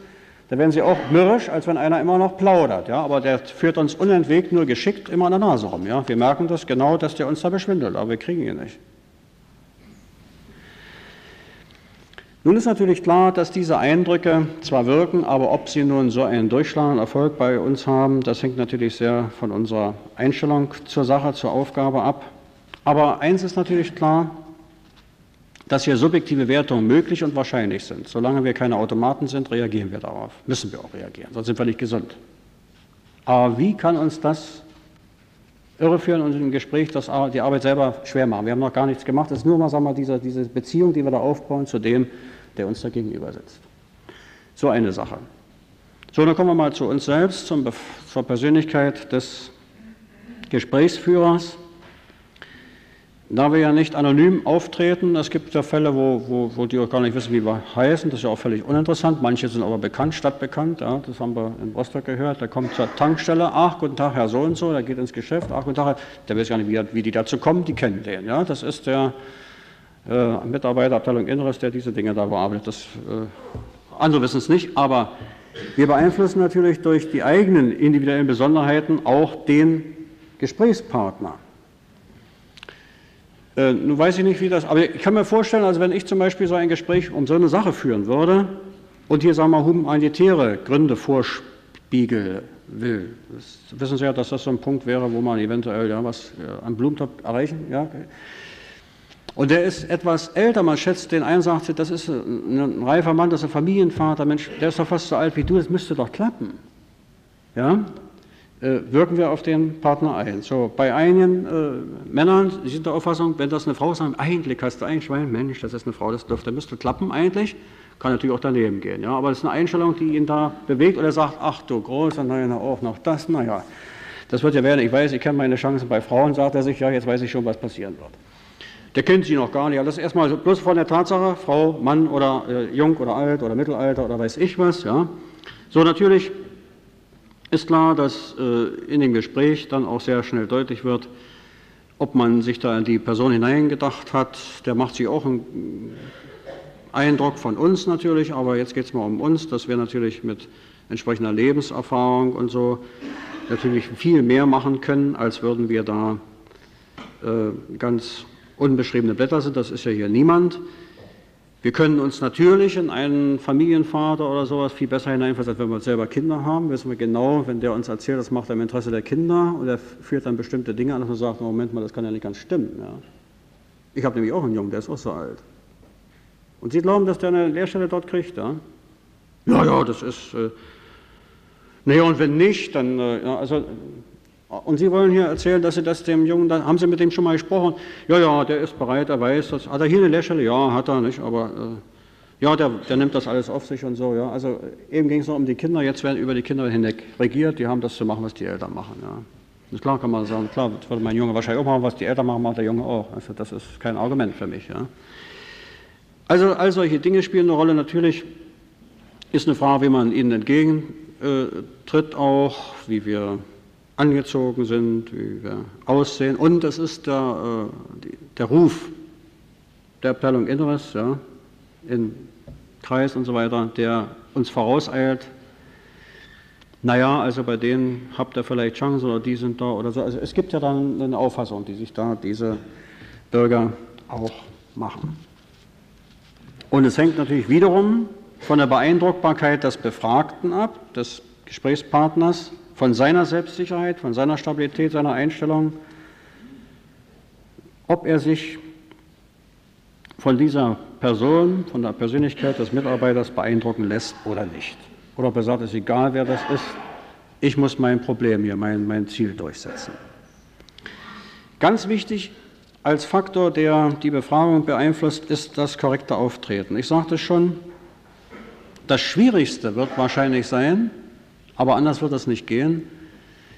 da werden sie auch mürrisch, als wenn einer immer noch plaudert. Ja, aber der führt uns unentwegt nur geschickt immer an der Nase rum. Ja, wir merken das genau, dass der uns da beschwindelt, aber wir kriegen ihn nicht. Nun ist natürlich klar, dass diese Eindrücke zwar wirken, aber ob sie nun so einen durchschlagenden Erfolg bei uns haben, das hängt natürlich sehr von unserer Einstellung zur Sache, zur Aufgabe ab. Aber eins ist natürlich klar, dass hier subjektive Wertungen möglich und wahrscheinlich sind. Solange wir keine Automaten sind, reagieren wir darauf. Müssen wir auch reagieren, sonst sind wir nicht gesund. Aber wie kann uns das irreführen und im Gespräch das, die Arbeit selber schwer machen? Wir haben noch gar nichts gemacht. Es ist nur mal, sagen wir, diese, diese Beziehung, die wir da aufbauen zu dem, der uns da gegenüber sitzt. So eine Sache. So, dann kommen wir mal zu uns selbst, zum, zur Persönlichkeit des Gesprächsführers. Da wir ja nicht anonym auftreten, es gibt ja Fälle, wo, wo, wo die auch gar nicht wissen, wie wir heißen, das ist ja auch völlig uninteressant. Manche sind aber bekannt, stadtbekannt, ja, das haben wir in Rostock gehört. Der kommt zur Tankstelle, ach, guten Tag, Herr so und so, der geht ins Geschäft, ach, guten Tag, der weiß gar nicht, wie, wie die dazu kommen, die kennen den. Ja, das ist der äh, Mitarbeiterabteilung Inneres, der diese Dinge da bearbeitet. Das, äh, andere wissen es nicht, aber wir beeinflussen natürlich durch die eigenen individuellen Besonderheiten auch den Gesprächspartner. Äh, nun weiß ich nicht, wie das, aber ich kann mir vorstellen, also wenn ich zum Beispiel so ein Gespräch um so eine Sache führen würde und hier, sagen wir mal, humanitäre Gründe vorspiegel will, das wissen Sie ja, dass das so ein Punkt wäre, wo man eventuell ja, was ja, am Blumentopf erreichen, ja, und der ist etwas älter, man schätzt den einen, sagt, das ist ein, reifer Mann, das ist ein Familienvater, Mensch, der ist doch fast so alt wie du, das müsste doch klappen. Ja? Äh, wirken wir auf den Partner ein. So, bei einigen äh, Männern, sind der Auffassung, wenn das eine Frau ist, eigentlich hast du ein Schwein, Mensch, das ist eine Frau, das dürfte, müsste klappen eigentlich, kann natürlich auch daneben gehen. Ja? Aber das ist eine Einstellung, die ihn da bewegt oder sagt, ach du Großer, naja, auch noch das, naja. Das wird ja werden, ich weiß, ich kenne meine Chancen bei Frauen, sagt er sich, ja, jetzt weiß ich schon, was passieren wird. Der kennt sie noch gar nicht. Das ist erstmal bloß von der Tatsache, Frau, Mann oder äh, jung oder alt oder Mittelalter oder weiß ich was. Ja. So natürlich ist klar, dass äh, in dem Gespräch dann auch sehr schnell deutlich wird, ob man sich da in die Person hineingedacht hat. Der macht sich auch einen Eindruck von uns natürlich, aber jetzt geht es mal um uns, dass wir natürlich mit entsprechender Lebenserfahrung und so natürlich viel mehr machen können, als würden wir da äh, ganz unbeschriebene Blätter sind, das ist ja hier niemand. Wir können uns natürlich in einen Familienvater oder sowas viel besser hineinversetzen, als wenn wir selber Kinder haben. Wissen wir genau, wenn der uns erzählt, das macht er im Interesse der Kinder und er führt dann bestimmte Dinge an, dass man sagt, Moment mal, das kann ja nicht ganz stimmen. Ja. Ich habe nämlich auch einen Jungen, der ist auch so alt. Und Sie glauben, dass der eine Lehrstelle dort kriegt, ja? Ja, ja, das ist, äh, Nee, und wenn nicht, dann, äh, ja, also, und Sie wollen hier erzählen, dass Sie das dem Jungen, dann haben Sie mit dem schon mal gesprochen? Ja, ja, der ist bereit, er weiß das. Hat er hier eine Lächerle? Ja, hat er nicht, aber äh, ja, der, der nimmt das alles auf sich und so, ja. Also eben ging es noch um die Kinder, jetzt werden über die Kinder hinweg regiert, die haben das zu machen, was die Eltern machen, ja. Das klar kann man sagen, klar, das würde mein Junge wahrscheinlich auch machen, was die Eltern machen, macht der Junge auch. Also das ist kein Argument für mich, ja. Also all solche Dinge spielen eine Rolle. Natürlich ist eine Frage, wie man ihnen entgegentritt auch, wie wir angezogen sind, wie wir aussehen. Und es ist der, äh, der Ruf der Abteilung Inneres, ja, im Kreis und so weiter, der uns vorauseilt. Naja, also bei denen habt ihr vielleicht Chancen oder die sind da oder so. Also es gibt ja dann eine Auffassung, die sich da diese Bürger auch machen. Und es hängt natürlich wiederum von der Beeindruckbarkeit des Befragten ab, des Gesprächspartners, von seiner Selbstsicherheit, von seiner Stabilität, seiner Einstellung, ob er sich von dieser Person, von der Persönlichkeit des Mitarbeiters beeindrucken lässt oder nicht. Oder ob er sagt, es ist egal, wer das ist, ich muss mein Problem hier, mein, mein Ziel durchsetzen. Ganz wichtig als Faktor, der die Befragung beeinflusst, ist das korrekte Auftreten. Ich sagte schon, das Schwierigste wird wahrscheinlich sein, aber anders wird es nicht gehen,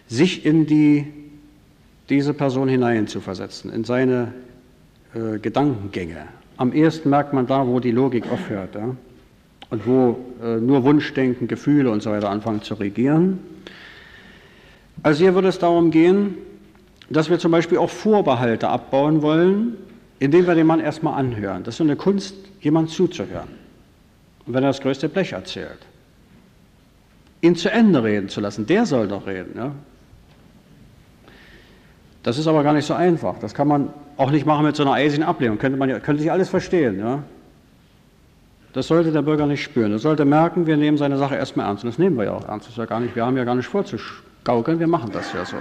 sich in die, diese Person hineinzuversetzen, in seine äh, Gedankengänge. Am ehesten merkt man da, wo die Logik aufhört ja? und wo äh, nur Wunschdenken, Gefühle und so weiter anfangen zu regieren. Also hier würde es darum gehen, dass wir zum Beispiel auch Vorbehalte abbauen wollen, indem wir den Mann erstmal anhören. Das ist so eine Kunst, jemand zuzuhören. Und wenn er das größte Blech erzählt, ihn zu Ende reden zu lassen, der soll doch reden. Ja? Das ist aber gar nicht so einfach. Das kann man auch nicht machen mit so einer eisigen Ablehnung. Könnte, man, könnte sich alles verstehen. Ja? Das sollte der Bürger nicht spüren. Er sollte merken, wir nehmen seine Sache erstmal ernst. Und das nehmen wir ja auch ernst. Das ist ja gar nicht, wir haben ja gar nicht vorzugaukeln, wir machen das ja so.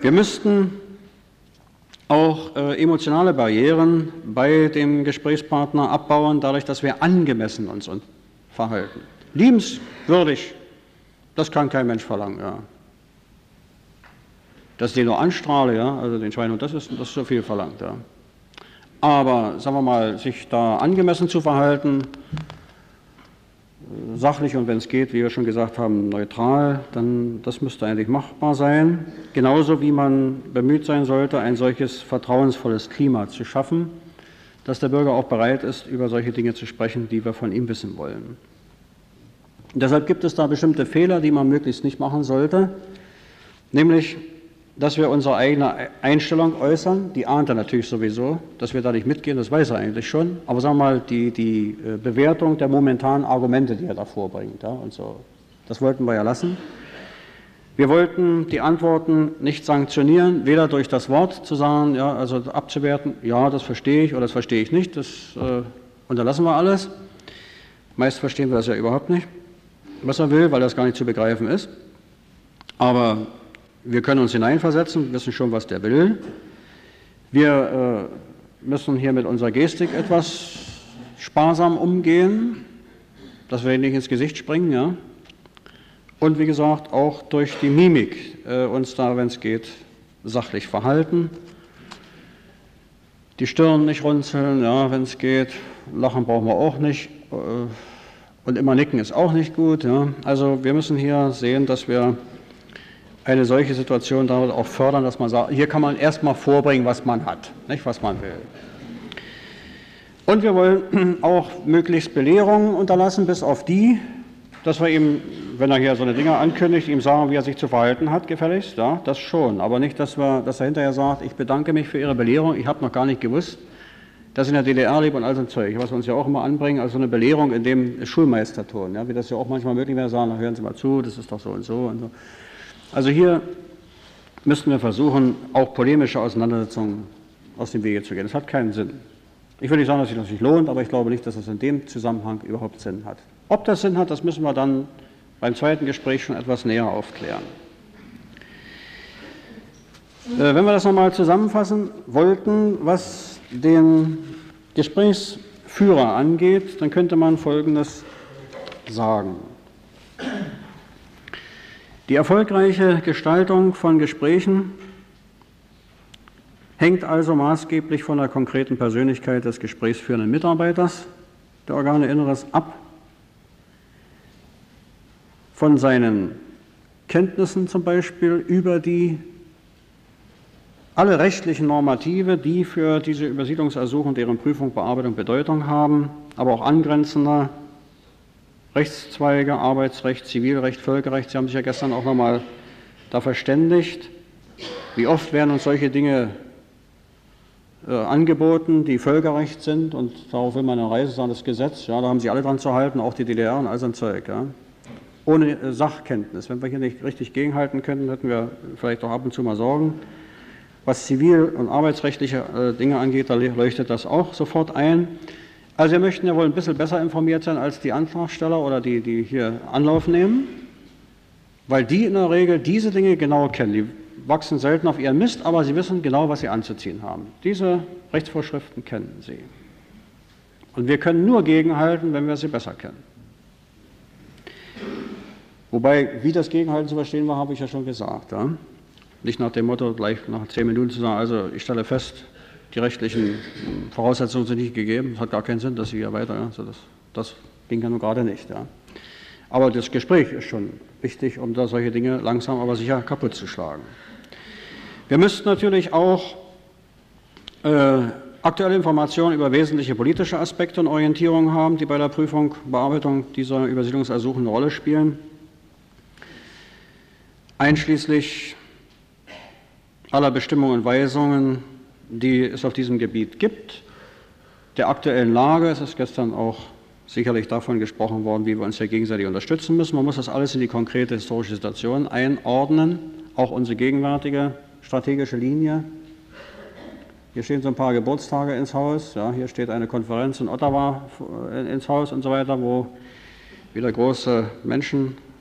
Wir müssten auch äh, emotionale Barrieren bei dem Gesprächspartner abbauen, dadurch, dass wir angemessen uns verhalten. Liebenswürdig, das kann kein Mensch verlangen. Ja. Dass ich den nur anstrahle, ja, also den Schweinhund, das ist, das ist so viel verlangt. Ja. Aber sagen wir mal, sich da angemessen zu verhalten, sachlich und wenn es geht, wie wir schon gesagt haben, neutral, dann das müsste eigentlich machbar sein. Genauso wie man bemüht sein sollte, ein solches vertrauensvolles Klima zu schaffen, dass der Bürger auch bereit ist, über solche Dinge zu sprechen, die wir von ihm wissen wollen. Und deshalb gibt es da bestimmte Fehler, die man möglichst nicht machen sollte, nämlich dass wir unsere eigene Einstellung äußern, die ahnt er natürlich sowieso, dass wir da nicht mitgehen, das weiß er eigentlich schon, aber sagen wir mal, die, die äh, Bewertung der momentanen Argumente, die er da vorbringt, ja, und so, das wollten wir ja lassen. Wir wollten die Antworten nicht sanktionieren, weder durch das Wort zu sagen, ja, also abzuwerten, ja, das verstehe ich oder das verstehe ich nicht, das äh, unterlassen wir alles. Meist verstehen wir das ja überhaupt nicht, was er will, weil das gar nicht zu begreifen ist. Aber wir können uns hineinversetzen, wissen schon, was der will. Wir äh, müssen hier mit unserer Gestik etwas sparsam umgehen, dass wir nicht ins Gesicht springen. Ja? Und wie gesagt, auch durch die Mimik äh, uns da, wenn es geht, sachlich verhalten. Die Stirn nicht runzeln, ja, wenn es geht. Lachen brauchen wir auch nicht. Äh, und immer nicken ist auch nicht gut. Ja? Also wir müssen hier sehen, dass wir eine solche Situation damit auch fördern, dass man sagt, hier kann man erstmal vorbringen, was man hat, nicht was man will. Und wir wollen auch möglichst Belehrungen unterlassen, bis auf die, dass wir ihm, wenn er hier so eine Dinge ankündigt, ihm sagen, wie er sich zu verhalten hat, gefälligst, ja, das schon. Aber nicht, dass, wir, dass er hinterher sagt, ich bedanke mich für Ihre Belehrung, ich habe noch gar nicht gewusst, dass in der DDR lebt und all so ein Zeug, was wir uns ja auch immer anbringen, also eine Belehrung in dem Schulmeisterton, ja, wie das ja auch manchmal möglich wäre, sagen, hören Sie mal zu, das ist doch so und so und so. Also hier müssten wir versuchen, auch polemische Auseinandersetzungen aus dem Wege zu gehen. Das hat keinen Sinn. Ich will nicht sagen, dass sich das nicht lohnt, aber ich glaube nicht, dass es in dem Zusammenhang überhaupt Sinn hat. Ob das Sinn hat, das müssen wir dann beim zweiten Gespräch schon etwas näher aufklären. Äh, wenn wir das nochmal zusammenfassen wollten, was den Gesprächsführer angeht, dann könnte man Folgendes sagen. Die erfolgreiche Gestaltung von Gesprächen hängt also maßgeblich von der konkreten Persönlichkeit des gesprächsführenden Mitarbeiters der Organe Inneres ab, von seinen Kenntnissen zum Beispiel über die alle rechtlichen Normative, die für diese Übersiedlungsersuchung, deren Prüfung, Bearbeitung Bedeutung haben, aber auch angrenzender Rechtszweige, Arbeitsrecht, Zivilrecht, Völkerrecht. Sie haben sich ja gestern auch nochmal da verständigt. Wie oft werden uns solche Dinge äh, angeboten, die Völkerrecht sind und darauf will man eine Reise sagen, das Gesetz, ja, da haben sie alle dran zu halten, auch die DDR und all so ein Zeug. Ja. Ohne äh, Sachkenntnis. Wenn wir hier nicht richtig gegenhalten könnten, hätten wir vielleicht auch ab und zu mal Sorgen. Was zivil- und arbeitsrechtliche äh, Dinge angeht, da leuchtet das auch sofort ein. Also wir möchten ja wohl ein bisschen besser informiert sein als die Antragsteller oder die, die hier Anlauf nehmen, weil die in der Regel diese Dinge genau kennen. Die wachsen selten auf ihren Mist, aber sie wissen genau, was sie anzuziehen haben. Diese Rechtsvorschriften kennen sie. Und wir können nur gegenhalten, wenn wir sie besser kennen. Wobei, wie das Gegenhalten zu verstehen war, habe ich ja schon gesagt. Ja? Nicht nach dem Motto, gleich nach zehn Minuten zu sagen, also ich stelle fest, die rechtlichen Voraussetzungen sind nicht gegeben. Es hat gar keinen Sinn, dass Sie hier weiter. Also das, das ging ja nun gerade nicht. Ja. Aber das Gespräch ist schon wichtig, um da solche Dinge langsam aber sicher kaputt zu schlagen. Wir müssten natürlich auch äh, aktuelle Informationen über wesentliche politische Aspekte und Orientierungen haben, die bei der Prüfung, Bearbeitung dieser Übersiedlungsersuchen eine Rolle spielen. Einschließlich aller Bestimmungen und Weisungen die es auf diesem Gebiet gibt, der aktuellen Lage. Es ist gestern auch sicherlich davon gesprochen worden, wie wir uns hier gegenseitig unterstützen müssen. Man muss das alles in die konkrete historische Situation einordnen, auch unsere gegenwärtige strategische Linie. Hier stehen so ein paar Geburtstage ins Haus. Ja, hier steht eine Konferenz in Ottawa äh, ins Haus und so weiter, wo wieder große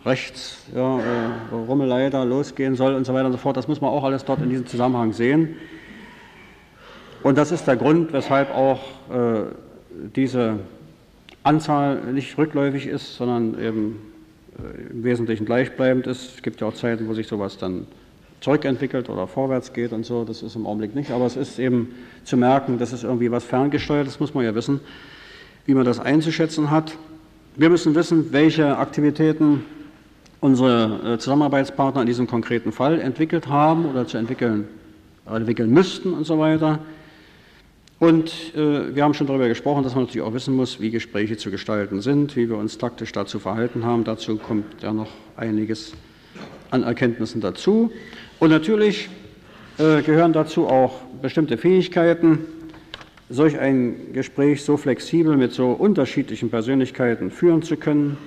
Menschenrechts ja, äh, da losgehen soll und so weiter und so fort. Das muss man auch alles dort in diesem Zusammenhang sehen. Und das ist der Grund, weshalb auch äh, diese Anzahl nicht rückläufig ist, sondern eben äh, im Wesentlichen gleichbleibend ist. Es gibt ja auch Zeiten, wo sich sowas dann zurückentwickelt oder vorwärts geht und so. Das ist im Augenblick nicht. Aber es ist eben zu merken, das ist irgendwie was ferngesteuert. Das muss man ja wissen, wie man das einzuschätzen hat. Wir müssen wissen, welche Aktivitäten unsere äh, Zusammenarbeitspartner in diesem konkreten Fall entwickelt haben oder zu entwickeln, entwickeln müssten und so weiter. Und äh, wir haben schon darüber gesprochen, dass man natürlich auch wissen muss, wie Gespräche zu gestalten sind, wie wir uns taktisch dazu verhalten haben. Dazu kommt ja noch einiges an Erkenntnissen dazu. Und natürlich äh, gehören dazu auch bestimmte Fähigkeiten, solch ein Gespräch so flexibel mit so unterschiedlichen Persönlichkeiten führen zu können.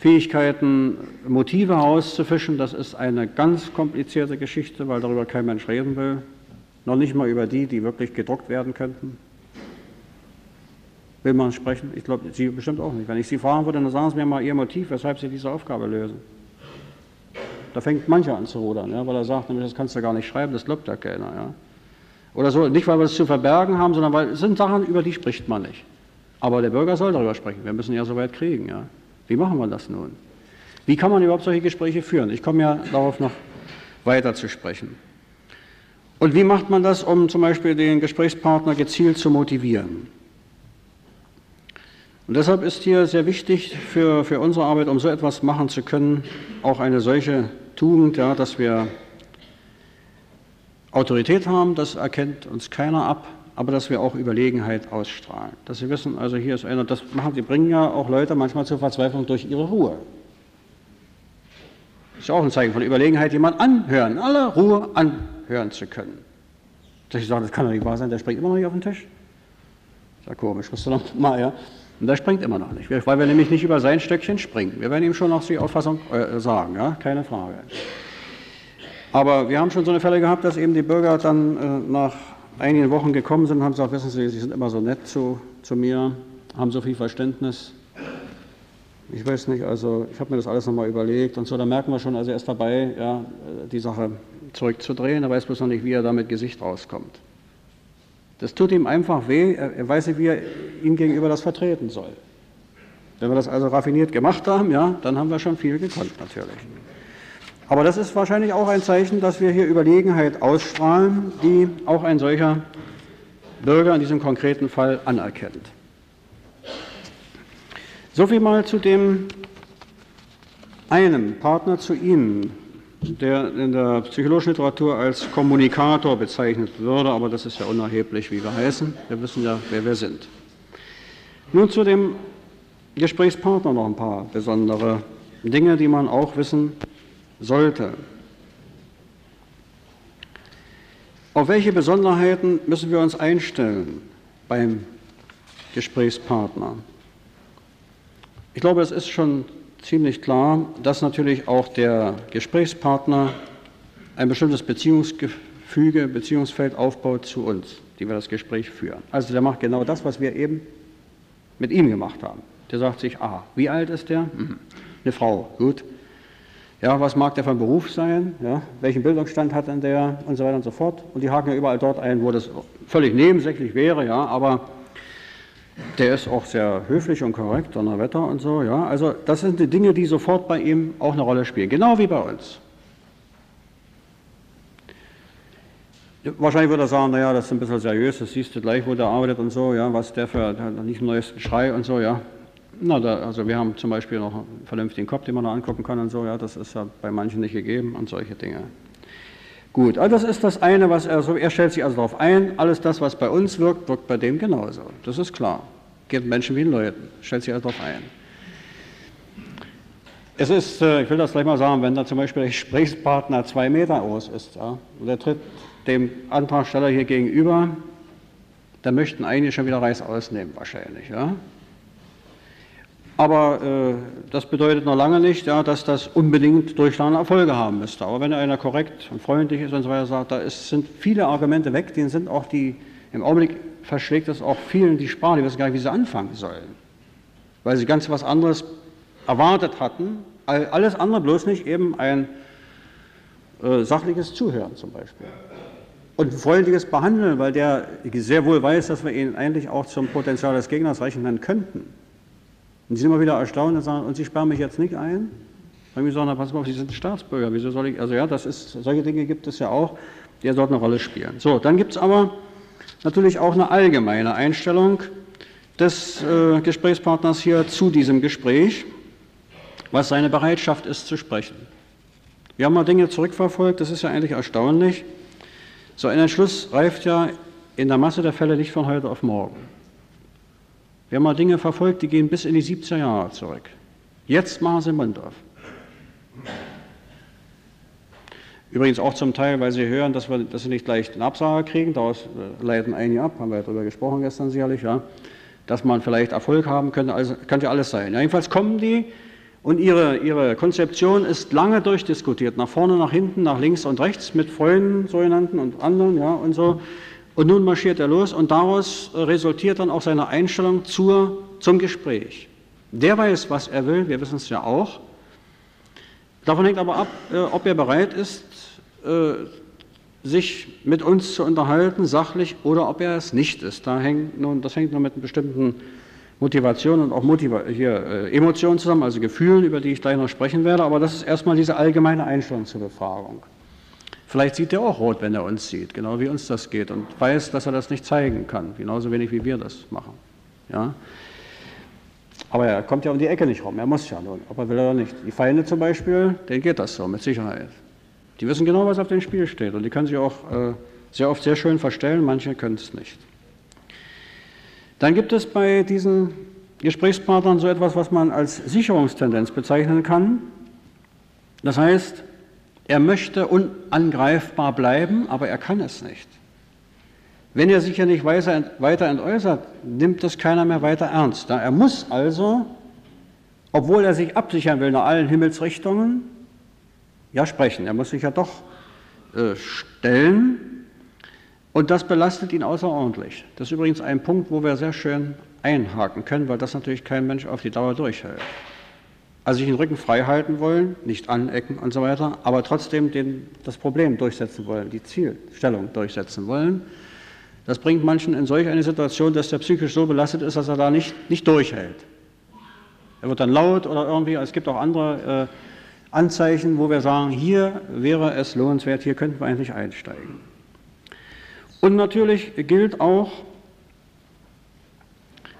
Fähigkeiten, Motive herauszufischen, das ist eine ganz komplizierte Geschichte, weil darüber kein Mensch reden will. Noch nicht mal über die, die wirklich gedruckt werden könnten. Will man sprechen? Ich glaube, Sie bestimmt auch nicht. Wenn ich Sie fragen würde, dann sagen Sie mir mal Ihr Motiv, weshalb Sie diese Aufgabe lösen. Da fängt mancher an zu rudern, ja, weil er sagt, das kannst du gar nicht schreiben, das glaubt ja keiner. Ja. Oder so, nicht weil wir es zu verbergen haben, sondern weil es sind Sachen, über die spricht man nicht. Aber der Bürger soll darüber sprechen. Wir müssen ja so weit kriegen. Ja. Wie machen wir das nun? Wie kann man überhaupt solche Gespräche führen? Ich komme ja darauf noch weiter zu sprechen. Und wie macht man das, um zum Beispiel den Gesprächspartner gezielt zu motivieren? Und deshalb ist hier sehr wichtig für, für unsere Arbeit, um so etwas machen zu können, auch eine solche Tugend, ja, dass wir Autorität haben, das erkennt uns keiner ab, aber dass wir auch Überlegenheit ausstrahlen. Dass sie wissen, also hier ist einer, das machen, die bringen ja auch Leute manchmal zur Verzweiflung durch ihre Ruhe. Das ist ja auch ein Zeichen von Überlegenheit, jemand anhören, alle Ruhe anhören hören zu können. Dass ich sage, das kann doch nicht wahr sein, der springt immer noch nicht auf den Tisch. Ist ja komisch, musst du noch mal, ja. Und der springt immer noch nicht, weil wir nämlich nicht über sein Stöckchen springen. Wir werden ihm schon noch die Auffassung äh, sagen, ja, keine Frage. Aber wir haben schon so eine Fälle gehabt, dass eben die Bürger dann äh, nach einigen Wochen gekommen sind haben gesagt, wissen Sie, Sie sind immer so nett zu, zu mir, haben so viel Verständnis. Ich weiß nicht, also ich habe mir das alles nochmal überlegt und so, da merken wir schon, also er ist dabei, ja, die Sache zurückzudrehen, er weiß bloß noch nicht, wie er da mit Gesicht rauskommt. Das tut ihm einfach weh, er weiß nicht, wie er ihm gegenüber das vertreten soll. Wenn wir das also raffiniert gemacht haben, ja, dann haben wir schon viel gekonnt natürlich. Aber das ist wahrscheinlich auch ein Zeichen, dass wir hier Überlegenheit ausstrahlen, die auch ein solcher Bürger in diesem konkreten Fall anerkennt. So viel mal zu dem einen Partner zu Ihnen, der in der psychologischen Literatur als Kommunikator bezeichnet würde, aber das ist ja unerheblich, wie wir heißen. Wir wissen ja, wer wir sind. Nun zu dem Gesprächspartner noch ein paar besondere Dinge, die man auch wissen sollte. Auf welche Besonderheiten müssen wir uns einstellen beim Gesprächspartner? Ich glaube, es ist schon ziemlich klar, dass natürlich auch der Gesprächspartner ein bestimmtes Beziehungsgefüge, Beziehungsfeld aufbaut zu uns, die wir das Gespräch führen. Also der macht genau das, was wir eben mit ihm gemacht haben. Der sagt sich, ah, wie alt ist der? Mhm. Eine Frau, gut. Ja, was mag der von Beruf sein? Ja, welchen Bildungsstand hat denn der? Und so weiter und so fort. Und die haken ja überall dort ein, wo das völlig nebensächlich wäre, ja, aber der ist auch sehr höflich und korrekt, Donnerwetter und so, ja. Also das sind die Dinge, die sofort bei ihm auch eine Rolle spielen, genau wie bei uns. Wahrscheinlich würde er sagen, naja, das ist ein bisschen seriös, das siehst du gleich, wo der arbeitet und so, ja, was der für, der hat nicht den neuesten Schrei und so, ja. Na, da, also wir haben zum Beispiel noch einen vernünftigen Kopf, den man da angucken kann und so, ja, das ist ja bei manchen nicht gegeben und solche Dinge. Gut, also das ist das eine, was er so, er stellt sich also darauf ein, alles das, was bei uns wirkt, wirkt bei dem genauso. Das ist klar. Geht Menschen wie Leuten, stellt sich also darauf ein. Es ist, äh, ich will das gleich mal sagen, wenn da zum Beispiel der Gesprächspartner zwei Meter groß ist, ja, und er tritt dem Antragsteller hier gegenüber, dann möchten einige schon wieder Reis ausnehmen wahrscheinlich, ja. Aber äh, das bedeutet noch lange nicht, ja, dass das unbedingt durchschlagende Erfolge haben müsste. Aber wenn einer korrekt und freundlich ist und so weiter sagt, da ist, sind viele Argumente weg, denen sind auch die, im Augenblick verschlägt es auch vielen die Sprache, die wissen gar nicht, wie sie anfangen sollen. Weil sie ganz was anderes erwartet hatten, alles andere bloß nicht eben ein äh, sachliches Zuhören zum Beispiel. Und ein freundliches Behandeln, weil der sehr wohl weiß, dass wir ihn eigentlich auch zum Potenzial des Gegners rechnen könnten. Und sie sind immer wieder erstaunt und sagen, und Sie sperren mich jetzt nicht ein? Dann ich sagen, na, pass mal auf, Sie sind Staatsbürger, wieso soll ich, also ja, das ist, solche Dinge gibt es ja auch, die dort eine Rolle spielen. So, dann gibt es aber natürlich auch eine allgemeine Einstellung des äh, Gesprächspartners hier zu diesem Gespräch, was seine Bereitschaft ist zu sprechen. Wir haben mal Dinge zurückverfolgt, das ist ja eigentlich erstaunlich. So ein Entschluss reift ja in der Masse der Fälle nicht von heute auf morgen. Wir haben mal Dinge verfolgt, die gehen bis in die 70er Jahre zurück. Jetzt Mund auf. Übrigens auch zum Teil, weil sie hören, dass, wir, dass sie nicht gleich einen Absager kriegen, daraus äh, leiten einige ab, haben wir ja darüber gesprochen gestern sicherlich, ja, dass man vielleicht Erfolg haben könnte, also könnte ja alles sein. Ja, jedenfalls kommen die und ihre, ihre Konzeption ist lange durchdiskutiert, nach vorne, nach hinten, nach links und rechts mit Freunden, sogenannten und anderen, ja, und so. Und nun marschiert er los und daraus resultiert dann auch seine Einstellung zur, zum Gespräch. Der weiß, was er will, wir wissen es ja auch. Davon hängt aber ab, äh, ob er bereit ist, äh, sich mit uns zu unterhalten, sachlich, oder ob er es nicht ist. Da hängt nun, das hängt nur mit bestimmten Motivation und auch Motiva hier, äh, Emotionen zusammen, also Gefühlen, über die ich gleich noch sprechen werde. Aber das ist erstmal diese allgemeine Einstellung zur Befragung. Vielleicht sieht er auch rot, wenn er uns sieht, genau wie uns das geht und weiß, dass er das nicht zeigen kann, genauso wenig wie wir das machen. Ja? Aber er kommt ja um die Ecke nicht rum, er muss ja nun, ob er will oder nicht. Die Feinde zum Beispiel, denen geht das so, mit Sicherheit. Die wissen genau, was auf dem Spiel steht und die können sich auch äh, sehr oft sehr schön verstellen, manche können es nicht. Dann gibt es bei diesen Gesprächspartnern so etwas, was man als Sicherungstendenz bezeichnen kann. Das heißt, er möchte unangreifbar bleiben, aber er kann es nicht. Wenn er sich ja nicht weiter entäußert, nimmt das keiner mehr weiter ernst. Er muss also, obwohl er sich absichern will nach allen Himmelsrichtungen, ja sprechen. Er muss sich ja doch äh, stellen und das belastet ihn außerordentlich. Das ist übrigens ein Punkt, wo wir sehr schön einhaken können, weil das natürlich kein Mensch auf die Dauer durchhält also sich den Rücken frei halten wollen, nicht anecken und so weiter, aber trotzdem den, das Problem durchsetzen wollen, die Zielstellung durchsetzen wollen. Das bringt manchen in solch eine Situation, dass der psychisch so belastet ist, dass er da nicht, nicht durchhält. Er wird dann laut oder irgendwie, es gibt auch andere Anzeichen, wo wir sagen, hier wäre es lohnenswert, hier könnten wir eigentlich einsteigen. Und natürlich gilt auch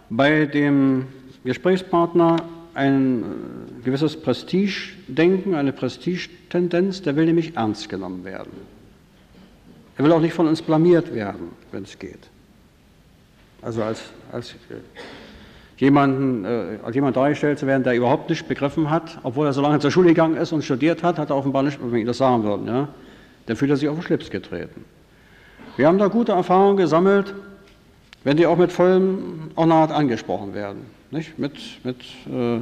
bei dem Gesprächspartner ein äh, gewisses Prestigedenken, eine Prestigetendenz, der will nämlich ernst genommen werden. Er will auch nicht von uns blamiert werden, wenn es geht. Also als, als, äh, jemanden, äh, als jemand dargestellt zu werden, der überhaupt nicht begriffen hat, obwohl er so lange zur Schule gegangen ist und studiert hat, hat er offenbar nicht, wenn ich das sagen würde, ja, dann fühlt er sich auf den Schlips getreten. Wir haben da gute Erfahrungen gesammelt, wenn die auch mit vollem Ornat angesprochen werden. Nicht? Mit, mit, äh,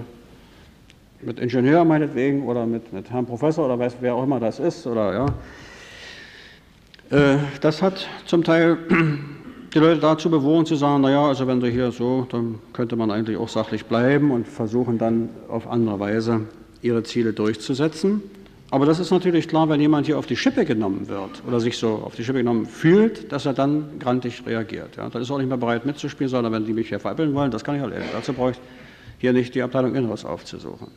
mit Ingenieur meinetwegen oder mit, mit Herrn Professor oder weiß, wer auch immer das ist. Oder, ja. Äh, das hat zum Teil die Leute dazu bewogen zu sagen, naja, also wenn du hier so, dann könnte man eigentlich auch sachlich bleiben und versuchen dann auf andere Weise ihre Ziele durchzusetzen. Aber das ist natürlich klar, wenn jemand hier auf die Schippe genommen wird oder sich so auf die Schippe genommen fühlt, dass er dann grantig reagiert. Ja. Dann ist er auch nicht mehr bereit mitzuspielen, sondern wenn die mich hier veräppeln wollen, das kann ich erledigen. Dazu brauche ich hier nicht die Abteilung Inneres aufzusuchen.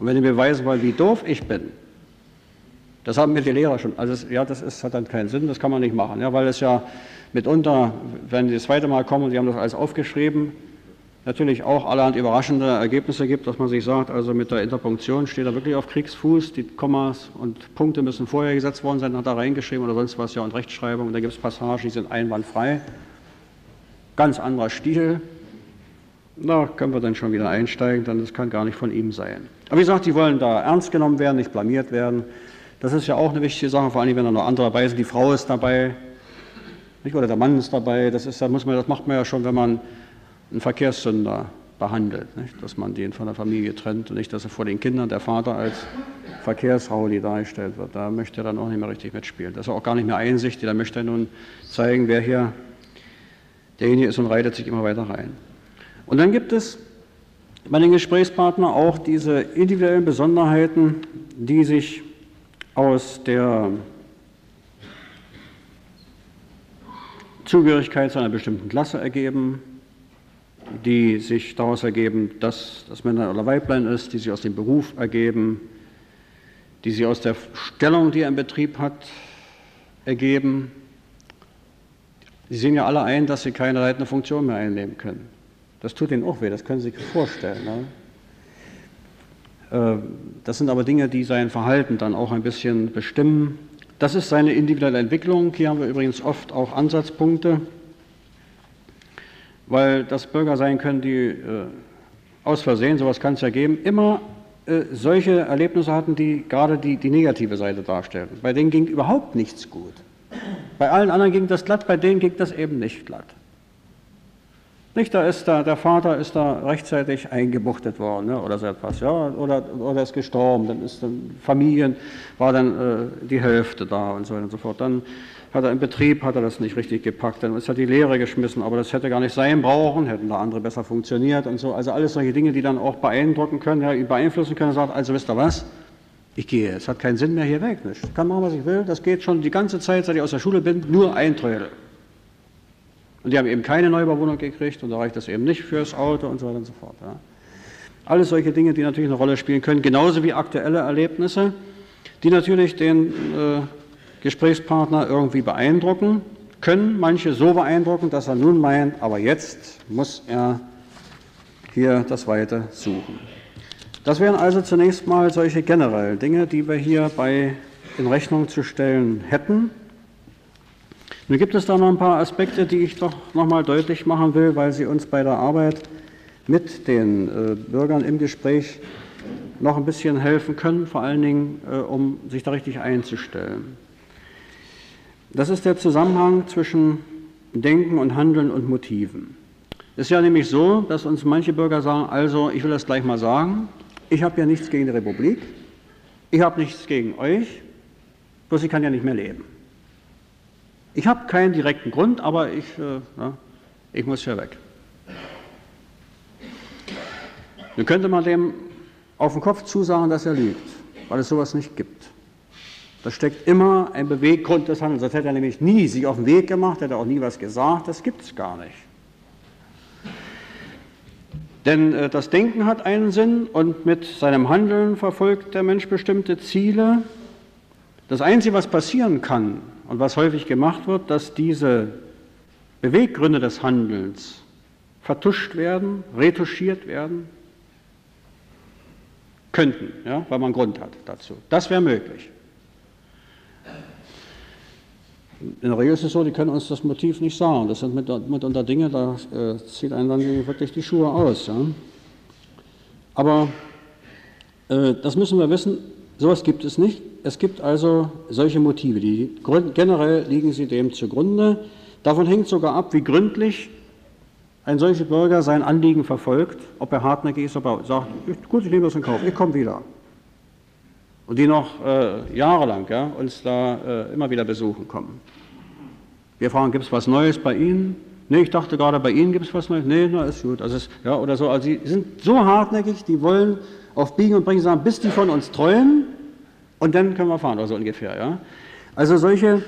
Und wenn die beweisen wollen, wie doof ich bin, das haben mir die Lehrer schon, also ja, das ist, hat dann keinen Sinn, das kann man nicht machen, ja, weil es ja mitunter, wenn die das zweite Mal kommen und sie haben das alles aufgeschrieben, natürlich auch allerhand überraschende Ergebnisse gibt, dass man sich sagt, also mit der Interpunktion steht er wirklich auf Kriegsfuß, die Kommas und Punkte müssen vorher gesetzt worden sein, hat er reingeschrieben oder sonst was, ja, und Rechtschreibung, und da gibt es Passagen, die sind einwandfrei. Ganz anderer Stil. Da können wir dann schon wieder einsteigen, denn das kann gar nicht von ihm sein. Aber wie gesagt, die wollen da ernst genommen werden, nicht blamiert werden. Das ist ja auch eine wichtige Sache, vor allem wenn da noch andere dabei sind. Die Frau ist dabei, nicht? oder der Mann ist dabei. Das, ist, das, muss man, das macht man ja schon, wenn man einen Verkehrssünder behandelt, nicht? dass man den von der Familie trennt und nicht, dass er vor den Kindern der Vater als Verkehrsrauli dargestellt wird. Da möchte er dann auch nicht mehr richtig mitspielen. Das ist auch gar nicht mehr einsichtig, da möchte er nun zeigen, wer hier derjenige ist und reitet sich immer weiter rein. Und dann gibt es bei den Gesprächspartnern auch diese individuellen Besonderheiten, die sich aus der Zugehörigkeit zu einer bestimmten Klasse ergeben, die sich daraus ergeben, dass das Männlein oder Weiblein ist, die sich aus dem Beruf ergeben, die sich aus der Stellung, die er im Betrieb hat, ergeben. Sie sehen ja alle ein, dass sie keine leitende Funktion mehr einnehmen können. Das tut ihnen auch weh, das können Sie sich vorstellen. Ne? Äh, das sind aber Dinge, die sein Verhalten dann auch ein bisschen bestimmen. Das ist seine individuelle Entwicklung. Hier haben wir übrigens oft auch Ansatzpunkte weil das Bürger sein können, die äh, aus Versehen, sowas kann es ja geben, immer äh, solche Erlebnisse hatten, die gerade die, die negative Seite darstellen. Bei denen ging überhaupt nichts gut. Bei allen anderen ging das glatt, bei denen ging das eben nicht glatt. Nicht, da ist da, der Vater ist da rechtzeitig eingebuchtet worden ne, oder so etwas, ja, oder, oder ist gestorben, dann ist dann Familien, war dann äh, die Hälfte da und so weiter und so fort. Dann hat er im Betrieb, hat er das nicht richtig gepackt, dann ist er die Lehre geschmissen, aber das hätte gar nicht sein brauchen, hätten da andere besser funktioniert und so. Also alles solche Dinge, die dann auch beeindrucken können, ja, beeinflussen können, sagt, also wisst ihr was, ich gehe, es hat keinen Sinn mehr hier weg, ich kann machen, was ich will, das geht schon die ganze Zeit, seit ich aus der Schule bin, nur ein Trödel. Und die haben eben keine Neubauwohnung gekriegt und da reicht das eben nicht fürs Auto und so weiter und so fort. Ja. Alles solche Dinge, die natürlich eine Rolle spielen können, genauso wie aktuelle Erlebnisse, die natürlich den äh, Gesprächspartner irgendwie beeindrucken können, manche so beeindrucken, dass er nun meint, aber jetzt muss er hier das Weite suchen. Das wären also zunächst mal solche generellen Dinge, die wir hier bei in Rechnung zu stellen hätten. Nun gibt es da noch ein paar Aspekte, die ich doch noch mal deutlich machen will, weil sie uns bei der Arbeit mit den äh, Bürgern im Gespräch noch ein bisschen helfen können, vor allen Dingen, äh, um sich da richtig einzustellen. Das ist der Zusammenhang zwischen Denken und Handeln und Motiven. Es ist ja nämlich so, dass uns manche Bürger sagen, also ich will das gleich mal sagen, ich habe ja nichts gegen die Republik, ich habe nichts gegen euch, bloß ich kann ja nicht mehr leben. Ich habe keinen direkten Grund, aber ich, äh, ja, ich muss ja weg. Nun könnte man dem auf den Kopf zusagen, dass er lügt, weil es sowas nicht gibt. Da steckt immer ein Beweggrund des Handelns. Sonst hätte er nämlich nie sich auf den Weg gemacht, hätte auch nie was gesagt. Das gibt es gar nicht. Denn äh, das Denken hat einen Sinn und mit seinem Handeln verfolgt der Mensch bestimmte Ziele. Das Einzige, was passieren kann und was häufig gemacht wird, dass diese Beweggründe des Handelns vertuscht werden, retuschiert werden, könnten, ja, weil man Grund hat dazu. Das wäre möglich. In der Regel ist es so, die können uns das Motiv nicht sagen. Das sind mitunter Dinge, da äh, zieht einen dann wirklich die Schuhe aus. Ja. Aber äh, das müssen wir wissen, sowas gibt es nicht. Es gibt also solche Motive, die generell liegen sie dem zugrunde. Davon hängt sogar ab, wie gründlich ein solcher Bürger sein Anliegen verfolgt, ob er hartnäckig ist, ob er sagt, gut, ich nehme das in Kauf, ich komme wieder. Und die noch äh, jahrelang ja, uns da äh, immer wieder besuchen kommen. Wir fragen, gibt es was Neues bei Ihnen? Nee, ich dachte gerade, bei Ihnen gibt es was Neues. Nee, na, ist gut. Also, ist, ja, oder so. Also, sie sind so hartnäckig, die wollen auf Biegen und Brechen sagen, bis die von uns träumen und dann können wir fahren, oder so ungefähr. Ja. Also, solche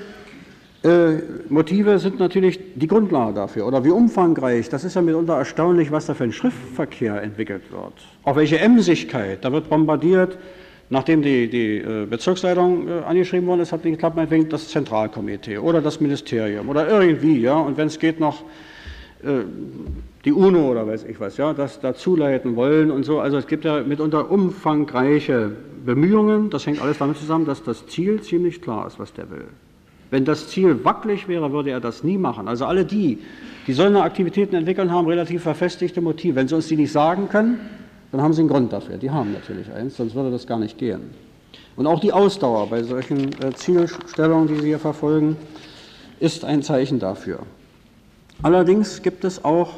äh, Motive sind natürlich die Grundlage dafür. Oder wie umfangreich, das ist ja mitunter erstaunlich, was da für ein Schriftverkehr entwickelt wird. Auf welche Emsigkeit, da wird bombardiert, nachdem die, die äh, Bezirksleitung äh, angeschrieben worden ist, hat nicht geklappt, meinetwegen das Zentralkomitee oder das Ministerium oder irgendwie, ja, und wenn es geht noch die UNO oder weiß ich was, ja, das dazuleiten wollen und so. Also es gibt ja mitunter umfangreiche Bemühungen, das hängt alles damit zusammen, dass das Ziel ziemlich klar ist, was der will. Wenn das Ziel wackelig wäre, würde er das nie machen. Also alle die, die solche Aktivitäten entwickeln, haben relativ verfestigte Motive. Wenn sie uns die nicht sagen können, dann haben sie einen Grund dafür. Die haben natürlich eins, sonst würde das gar nicht gehen. Und auch die Ausdauer bei solchen äh, Zielstellungen, die Sie hier verfolgen, ist ein Zeichen dafür. Allerdings gibt es auch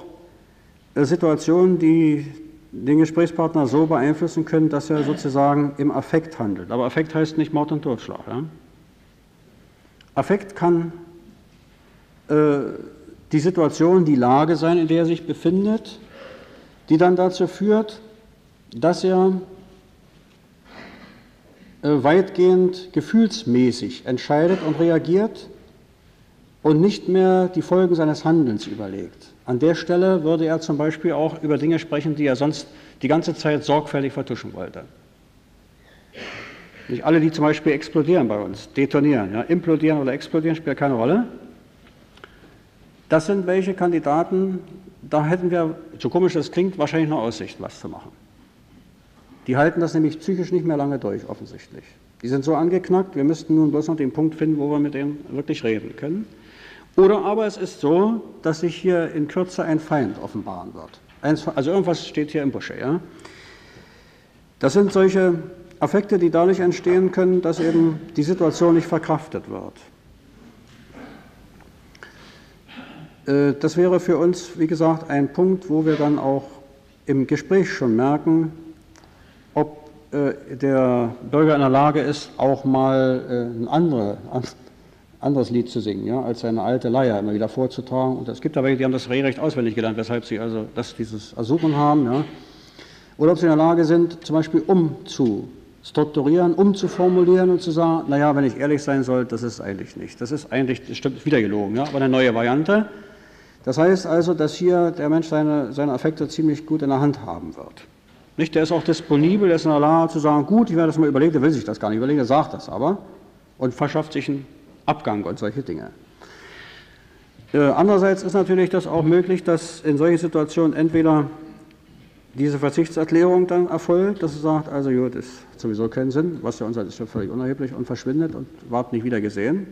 äh, Situationen, die den Gesprächspartner so beeinflussen können, dass er sozusagen im Affekt handelt. Aber Affekt heißt nicht Mord und Totschlag. Ja? Affekt kann äh, die Situation, die Lage sein, in der er sich befindet, die dann dazu führt, dass er äh, weitgehend gefühlsmäßig entscheidet und reagiert und nicht mehr die Folgen seines Handelns überlegt. An der Stelle würde er zum Beispiel auch über Dinge sprechen, die er sonst die ganze Zeit sorgfältig vertuschen wollte. Nicht alle, die zum Beispiel explodieren bei uns, detonieren, ja, implodieren oder explodieren, spielt keine Rolle. Das sind welche Kandidaten, da hätten wir, so komisch das klingt, wahrscheinlich noch Aussicht, was zu machen. Die halten das nämlich psychisch nicht mehr lange durch, offensichtlich. Die sind so angeknackt, wir müssten nun bloß noch den Punkt finden, wo wir mit denen wirklich reden können. Oder aber es ist so, dass sich hier in Kürze ein Feind offenbaren wird. Also irgendwas steht hier im Busche. Ja? Das sind solche Affekte, die dadurch entstehen können, dass eben die Situation nicht verkraftet wird. Äh, das wäre für uns, wie gesagt, ein Punkt, wo wir dann auch im Gespräch schon merken, der Bürger in der Lage ist, auch mal äh, ein andere, anderes Lied zu singen, ja, als seine alte Leier immer wieder vorzutragen. Und es gibt welche, die haben das regelrecht auswendig gelernt, weshalb sie also das, dieses Ersuchen haben. Ja. Oder ob sie in der Lage sind, zum Beispiel umzu strukturieren, umzuformulieren und zu sagen, naja, wenn ich ehrlich sein soll, das ist eigentlich nicht. Das ist eigentlich, das stimmt, wieder gelogen, ja, aber eine neue Variante. Das heißt also, dass hier der Mensch seine, seine Affekte ziemlich gut in der Hand haben wird. Nicht, der ist auch disponibel, der ist in der Lage zu sagen, gut, ich werde das mal überlegen, der will sich das gar nicht überlegen, der sagt das aber und verschafft sich einen Abgang und solche Dinge. Äh, andererseits ist natürlich das auch möglich, dass in solchen Situationen entweder diese Verzichtserklärung dann erfolgt, dass er sagt, also gut, ist sowieso keinen Sinn, was ja uns ist ja völlig unerheblich und verschwindet und ward nicht wieder gesehen.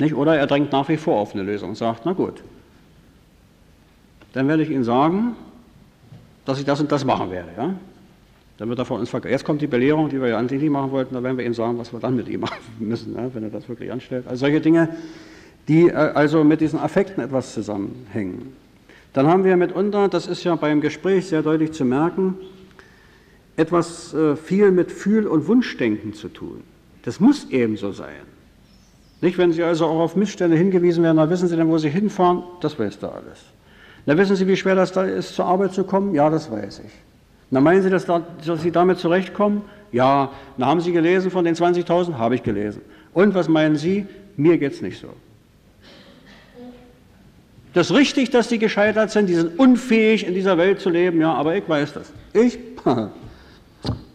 Nicht? Oder er drängt nach wie vor auf eine Lösung und sagt, na gut, dann werde ich Ihnen sagen, dass ich das und das machen werde. Ja? Dann wird er von uns verkauft. Jetzt kommt die Belehrung, die wir ja an die machen wollten, da werden wir Ihnen sagen, was wir dann mit ihm machen müssen, ja? wenn er das wirklich anstellt. Also solche Dinge, die äh, also mit diesen Affekten etwas zusammenhängen. Dann haben wir mitunter, das ist ja beim Gespräch sehr deutlich zu merken, etwas äh, viel mit Fühl- und Wunschdenken zu tun. Das muss eben so sein. Nicht, wenn Sie also auch auf Missstände hingewiesen werden, dann wissen Sie dann, wo Sie hinfahren, das weiß da alles. Dann wissen Sie, wie schwer das da ist, zur Arbeit zu kommen? Ja, das weiß ich. Dann meinen Sie, dass, da, dass Sie damit zurechtkommen? Ja. Na, haben Sie gelesen von den 20.000? Habe ich gelesen. Und was meinen Sie? Mir geht es nicht so. Das ist richtig, dass die gescheitert sind, die sind unfähig, in dieser Welt zu leben, ja, aber ich weiß das. Ich bin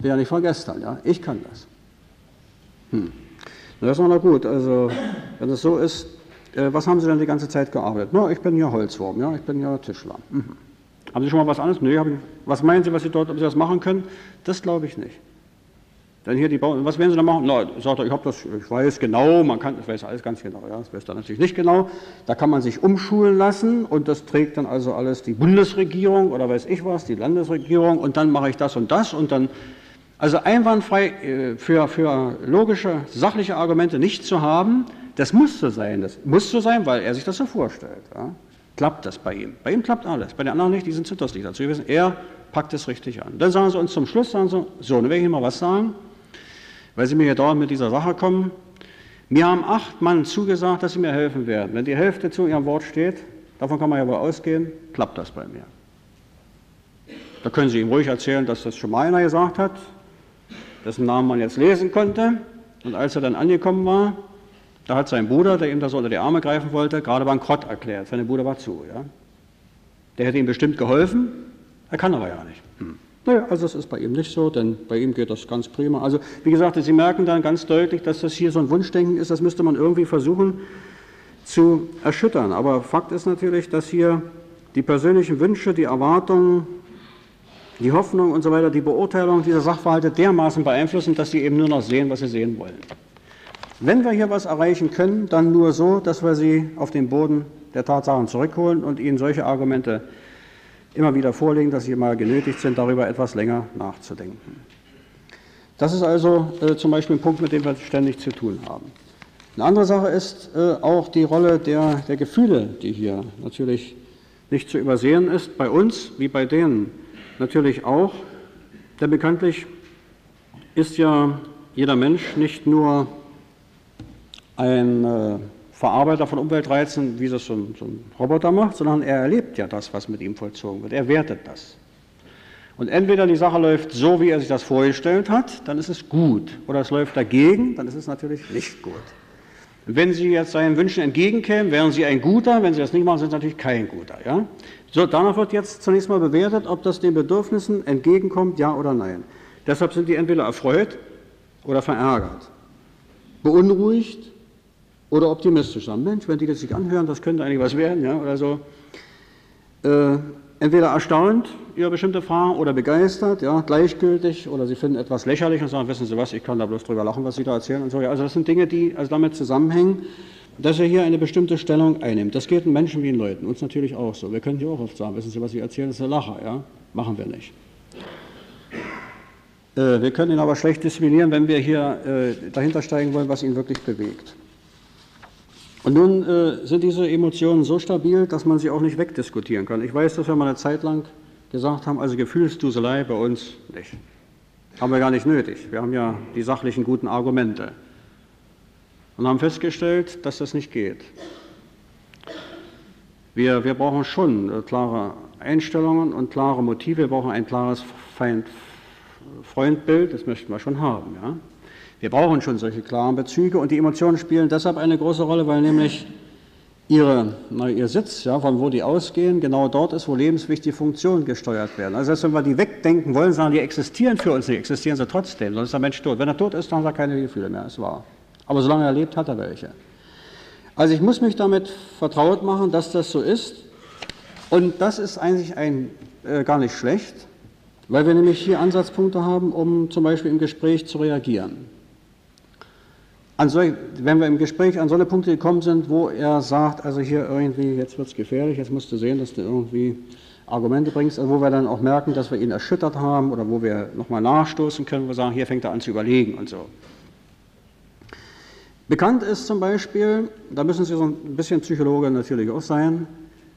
ja nicht von gestern, ja, ich kann das. Hm. Das ist noch gut, also wenn es so ist, was haben Sie denn die ganze Zeit gearbeitet? Na, ich bin ja Holzwurm, ja, ich bin ja Tischler. Mhm. Haben Sie schon mal was anderes? Nee, ich, was meinen Sie, was Sie dort, ob Sie das machen können? Das glaube ich nicht. Dann hier die Bauern, was werden Sie da machen? Na, sagt er, ich habe das, ich weiß genau, man kann, ich weiß alles ganz genau, ja, das weiß dann natürlich nicht genau. Da kann man sich umschulen lassen und das trägt dann also alles die Bundesregierung oder weiß ich was, die Landesregierung und dann mache ich das und das und dann, also einwandfrei äh, für, für logische, sachliche Argumente nicht zu haben, das muss so sein, das muss so sein, weil er sich das so vorstellt. Ja. Klappt das bei ihm? Bei ihm klappt alles, bei den anderen nicht, die sind zu durstig dazu. Wissen, er packt es richtig an. Dann sagen sie uns zum Schluss, sagen sie, so, dann werde ich Ihnen mal was sagen weil Sie mir hier dauernd mit dieser Sache kommen. Mir haben acht Mann zugesagt, dass sie mir helfen werden. Wenn die Hälfte zu ihrem Wort steht, davon kann man ja wohl ausgehen, klappt das bei mir. Da können Sie ihm ruhig erzählen, dass das schon mal einer gesagt hat, dessen Namen man jetzt lesen konnte. Und als er dann angekommen war, da hat sein Bruder, der ihm da so unter die Arme greifen wollte, gerade bankrott erklärt. Seine Bruder war zu. Ja? Der hätte ihm bestimmt geholfen, er kann aber ja nicht. Hm. Naja, also es ist bei ihm nicht so, denn bei ihm geht das ganz prima. Also wie gesagt, Sie merken dann ganz deutlich, dass das hier so ein Wunschdenken ist, das müsste man irgendwie versuchen zu erschüttern. Aber Fakt ist natürlich, dass hier die persönlichen Wünsche, die Erwartungen, die Hoffnung und so weiter, die Beurteilung dieser Sachverhalte dermaßen beeinflussen, dass sie eben nur noch sehen, was sie sehen wollen. Wenn wir hier was erreichen können, dann nur so, dass wir sie auf den Boden der Tatsachen zurückholen und ihnen solche Argumente immer wieder vorlegen, dass sie mal genötigt sind, darüber etwas länger nachzudenken. Das ist also äh, zum Beispiel ein Punkt, mit dem wir ständig zu tun haben. Eine andere Sache ist äh, auch die Rolle der, der Gefühle, die hier natürlich nicht zu übersehen ist, bei uns wie bei denen natürlich auch. Denn bekanntlich ist ja jeder Mensch nicht nur ein äh, Verarbeiter von Umweltreizen, wie das so ein, so ein Roboter macht, sondern er erlebt ja das, was mit ihm vollzogen wird. Er wertet das. Und entweder die Sache läuft so, wie er sich das vorgestellt hat, dann ist es gut. Oder es läuft dagegen, dann ist es natürlich nicht gut. Wenn Sie jetzt seinen Wünschen entgegenkämen, wären Sie ein Guter. Wenn Sie das nicht machen, sind Sie natürlich kein Guter. Ja? So, danach wird jetzt zunächst mal bewertet, ob das den Bedürfnissen entgegenkommt, ja oder nein. Deshalb sind die entweder erfreut oder verärgert, beunruhigt oder optimistisch sagen, Mensch, wenn die das sich anhören, das könnte eigentlich was werden, ja, oder so. Äh, entweder erstaunt über bestimmte Fragen oder begeistert, ja, gleichgültig oder sie finden etwas lächerlich und sagen, wissen Sie was, ich kann da bloß drüber lachen, was Sie da erzählen und so. Ja, also das sind Dinge, die also damit zusammenhängen, dass er hier eine bestimmte Stellung einnimmt. Das geht den Menschen wie den Leuten, uns natürlich auch so. Wir können hier auch oft sagen, wissen Sie, was Sie erzählen, das ist ein Lacher, ja, machen wir nicht. Äh, wir können ihn aber schlecht disziplinieren, wenn wir hier äh, dahinter steigen wollen, was ihn wirklich bewegt. Und nun äh, sind diese Emotionen so stabil, dass man sie auch nicht wegdiskutieren kann. Ich weiß, dass wir mal eine Zeit lang gesagt haben, also Gefühlsduselei bei uns nicht. Haben wir gar nicht nötig. Wir haben ja die sachlichen guten Argumente. Und haben festgestellt, dass das nicht geht. Wir, wir brauchen schon äh, klare Einstellungen und klare Motive. Wir brauchen ein klares Feind-Freund-Bild. Das möchten wir schon haben. Ja? Wir brauchen schon solche klaren Bezüge und die Emotionen spielen deshalb eine große Rolle, weil nämlich ihre, na, ihr Sitz, ja, von wo die ausgehen, genau dort ist, wo lebenswichtige Funktionen gesteuert werden. Also selbst wenn wir die wegdenken wollen, sagen, die existieren für uns nicht, existieren sie trotzdem, sonst ist der Mensch tot. Wenn er tot ist, dann hat er keine Gefühle mehr, ist wahr. Aber solange er lebt, hat er welche. Also ich muss mich damit vertraut machen, dass das so ist. Und das ist eigentlich ein, äh, gar nicht schlecht, weil wir nämlich hier Ansatzpunkte haben, um zum Beispiel im Gespräch zu reagieren so, wenn wir im Gespräch an so eine Punkte gekommen sind, wo er sagt, also hier irgendwie, jetzt wird es gefährlich, jetzt musst du sehen, dass du irgendwie Argumente bringst, also wo wir dann auch merken, dass wir ihn erschüttert haben oder wo wir nochmal nachstoßen können, wo wir sagen, hier fängt er an zu überlegen und so. Bekannt ist zum Beispiel, da müssen Sie so ein bisschen Psychologe natürlich auch sein,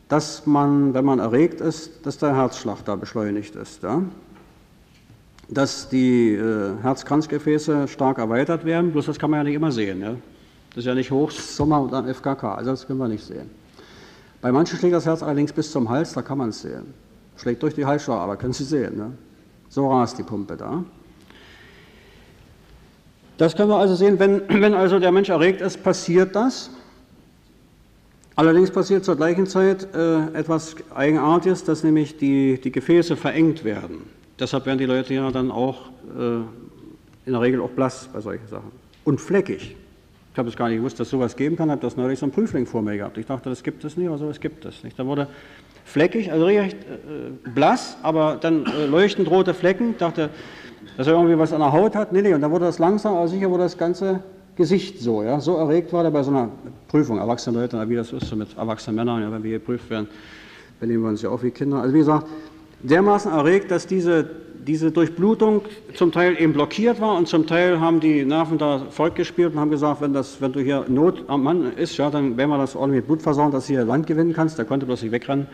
dass man, wenn man erregt ist, dass der Herzschlag da beschleunigt ist. Ja? Dass die äh, Herzkranzgefäße stark erweitert werden, bloß das kann man ja nicht immer sehen. Ja? Das ist ja nicht Hochsommer und dann FKK, also das können wir nicht sehen. Bei manchen schlägt das Herz allerdings bis zum Hals, da kann man es sehen. Schlägt durch die Halsschlagader, aber können Sie sehen. Ne? So rast die Pumpe da. Das können wir also sehen, wenn, wenn also der Mensch erregt ist, passiert das. Allerdings passiert zur gleichen Zeit äh, etwas Eigenartiges, dass nämlich die, die Gefäße verengt werden. Deshalb werden die Leute ja dann auch äh, in der Regel auch blass bei solchen Sachen. Und fleckig. Ich habe es gar nicht gewusst, dass es sowas geben kann, habe das neulich so ein Prüfling vor mir gehabt. Ich dachte, das gibt es nicht, aber sowas gibt es nicht. Da wurde fleckig, also recht äh, blass, aber dann äh, leuchtend rote Flecken. Ich dachte, dass er irgendwie was an der Haut hat. Nee, nee, und dann wurde das langsam, aber sicher wurde das ganze Gesicht so, ja, so erregt war er bei so einer Prüfung, erwachsene Leute, wie das ist so mit erwachsenen Männern, ja, wenn wir geprüft werden, benehmen wir uns ja auch wie Kinder. Also wie gesagt, dermaßen erregt, dass diese, diese Durchblutung zum Teil eben blockiert war und zum Teil haben die Nerven da fortgespielt und haben gesagt, wenn, das, wenn du hier Not am Mann ist, ja, dann werden wir das ordentlich mit Blut versorgen, dass du hier Land gewinnen kannst. Der konnte bloß nicht wegrennen.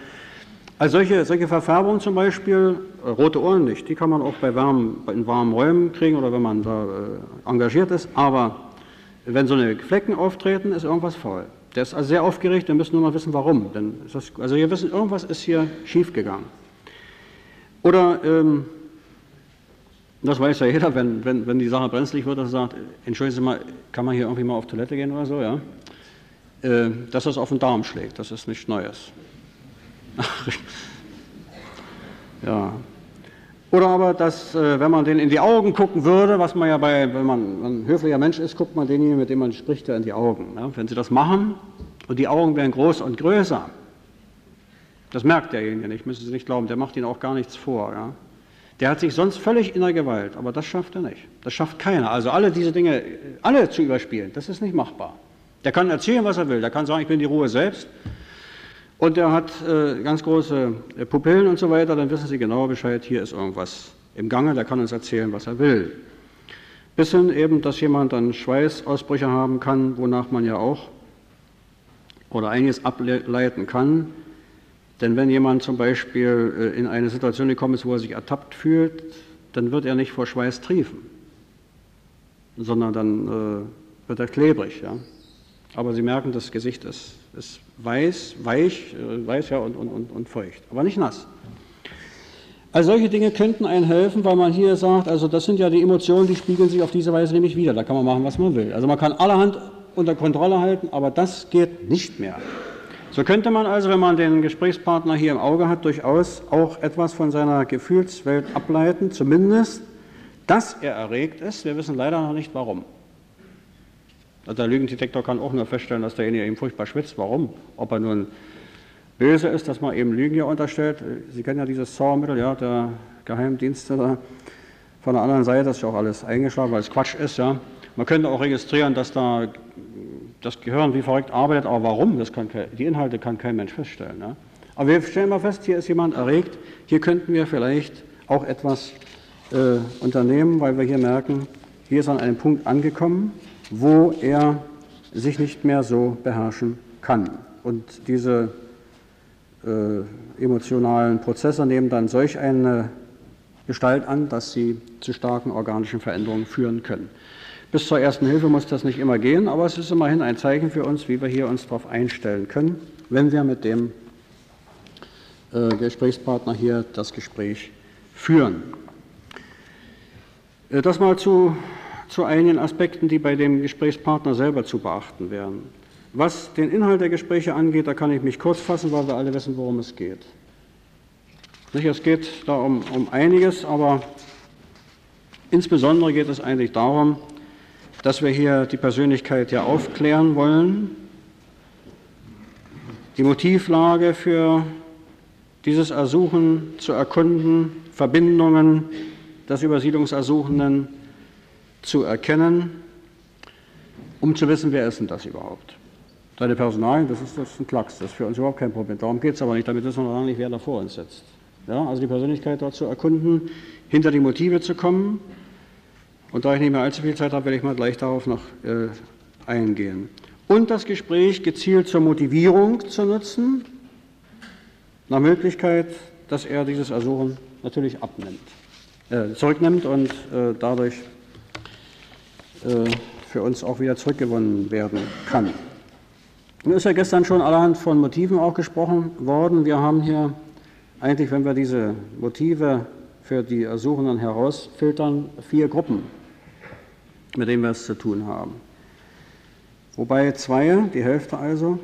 Also solche, solche Verfärbungen zum Beispiel, äh, rote Ohren nicht, die kann man auch bei warmen, in warmen Räumen kriegen oder wenn man da äh, engagiert ist, aber wenn so eine Flecken auftreten, ist irgendwas faul. Der ist also sehr aufgeregt, wir müssen nur mal wissen, warum. Denn das, also wir wissen, irgendwas ist hier schiefgegangen. Oder, ähm, das weiß ja jeder, wenn, wenn, wenn die Sache brenzlig wird, dass er sagt, entschuldigen Sie mal, kann man hier irgendwie mal auf Toilette gehen oder so, ja? Äh, dass das auf den Darm schlägt, das ist nichts Neues. ja, oder aber, dass, äh, wenn man denen in die Augen gucken würde, was man ja bei, wenn man ein höflicher Mensch ist, guckt man denjenigen, mit dem man spricht, ja in die Augen. Ja? Wenn sie das machen und die Augen werden groß und größer, das merkt derjenige nicht, müssen Sie nicht glauben, der macht Ihnen auch gar nichts vor. Ja? Der hat sich sonst völlig in der Gewalt, aber das schafft er nicht. Das schafft keiner. Also alle diese Dinge, alle zu überspielen, das ist nicht machbar. Der kann erzählen, was er will. Der kann sagen, ich bin die Ruhe selbst. Und er hat äh, ganz große äh, Pupillen und so weiter, dann wissen Sie genau Bescheid, hier ist irgendwas im Gange, der kann uns erzählen, was er will. Bis hin eben, dass jemand dann Schweißausbrüche haben kann, wonach man ja auch oder einiges ableiten kann. Denn wenn jemand zum Beispiel äh, in eine Situation gekommen ist, wo er sich ertappt fühlt, dann wird er nicht vor Schweiß triefen, sondern dann äh, wird er klebrig. Ja? Aber Sie merken, das Gesicht ist, ist weiß, weich, äh, weiß ja und, und, und, und feucht, aber nicht nass. Also solche Dinge könnten einem helfen, weil man hier sagt, also das sind ja die Emotionen, die spiegeln sich auf diese Weise nämlich wieder. Da kann man machen, was man will. Also man kann allerhand unter Kontrolle halten, aber das geht nicht mehr. So könnte man also, wenn man den Gesprächspartner hier im Auge hat, durchaus auch etwas von seiner Gefühlswelt ableiten, zumindest, dass er erregt ist. Wir wissen leider noch nicht warum. Also der Lügendetektor kann auch nur feststellen, dass derjenige eben furchtbar schwitzt. Warum? Ob er nun böse ist, dass man eben Lügen hier unterstellt. Sie kennen ja dieses Zaubermittel, ja, der Geheimdienste da von der anderen Seite, ist ja auch alles eingeschlagen, weil es Quatsch ist, ja. Man könnte auch registrieren, dass da das Gehirn wie verrückt arbeitet, aber warum? Das kann, die Inhalte kann kein Mensch feststellen. Ja? Aber wir stellen mal fest, hier ist jemand erregt, hier könnten wir vielleicht auch etwas äh, unternehmen, weil wir hier merken, hier ist an einem Punkt angekommen, wo er sich nicht mehr so beherrschen kann. Und diese äh, emotionalen Prozesse nehmen dann solch eine Gestalt an, dass sie zu starken organischen Veränderungen führen können. Bis zur ersten Hilfe muss das nicht immer gehen, aber es ist immerhin ein Zeichen für uns, wie wir hier uns darauf einstellen können, wenn wir mit dem äh, Gesprächspartner hier das Gespräch führen. Äh, das mal zu zu einigen Aspekten, die bei dem Gesprächspartner selber zu beachten wären. Was den Inhalt der Gespräche angeht, da kann ich mich kurz fassen, weil wir alle wissen, worum es geht. Nicht, es geht da um, um einiges, aber insbesondere geht es eigentlich darum, dass wir hier die Persönlichkeit ja aufklären wollen, die Motivlage für dieses Ersuchen zu erkunden, Verbindungen des Übersiedlungsersuchenden zu erkennen, um zu wissen, wer ist denn das überhaupt. Seine Personalien, das ist, das ist ein Klacks, das ist für uns überhaupt kein Problem. Darum geht es aber nicht, damit wissen wir noch nicht, wer da vor uns sitzt. Ja, also die Persönlichkeit dort zu erkunden, hinter die Motive zu kommen. Und da ich nicht mehr allzu viel Zeit habe, werde ich mal gleich darauf noch äh, eingehen. Und das Gespräch gezielt zur Motivierung zu nutzen, nach Möglichkeit, dass er dieses Ersuchen natürlich abnimmt, äh, zurücknimmt und äh, dadurch äh, für uns auch wieder zurückgewonnen werden kann. Nun ist ja gestern schon allerhand von Motiven auch gesprochen worden. Wir haben hier eigentlich, wenn wir diese Motive für die Ersuchenden herausfiltern, vier Gruppen, mit denen wir es zu tun haben. Wobei zwei, die Hälfte also,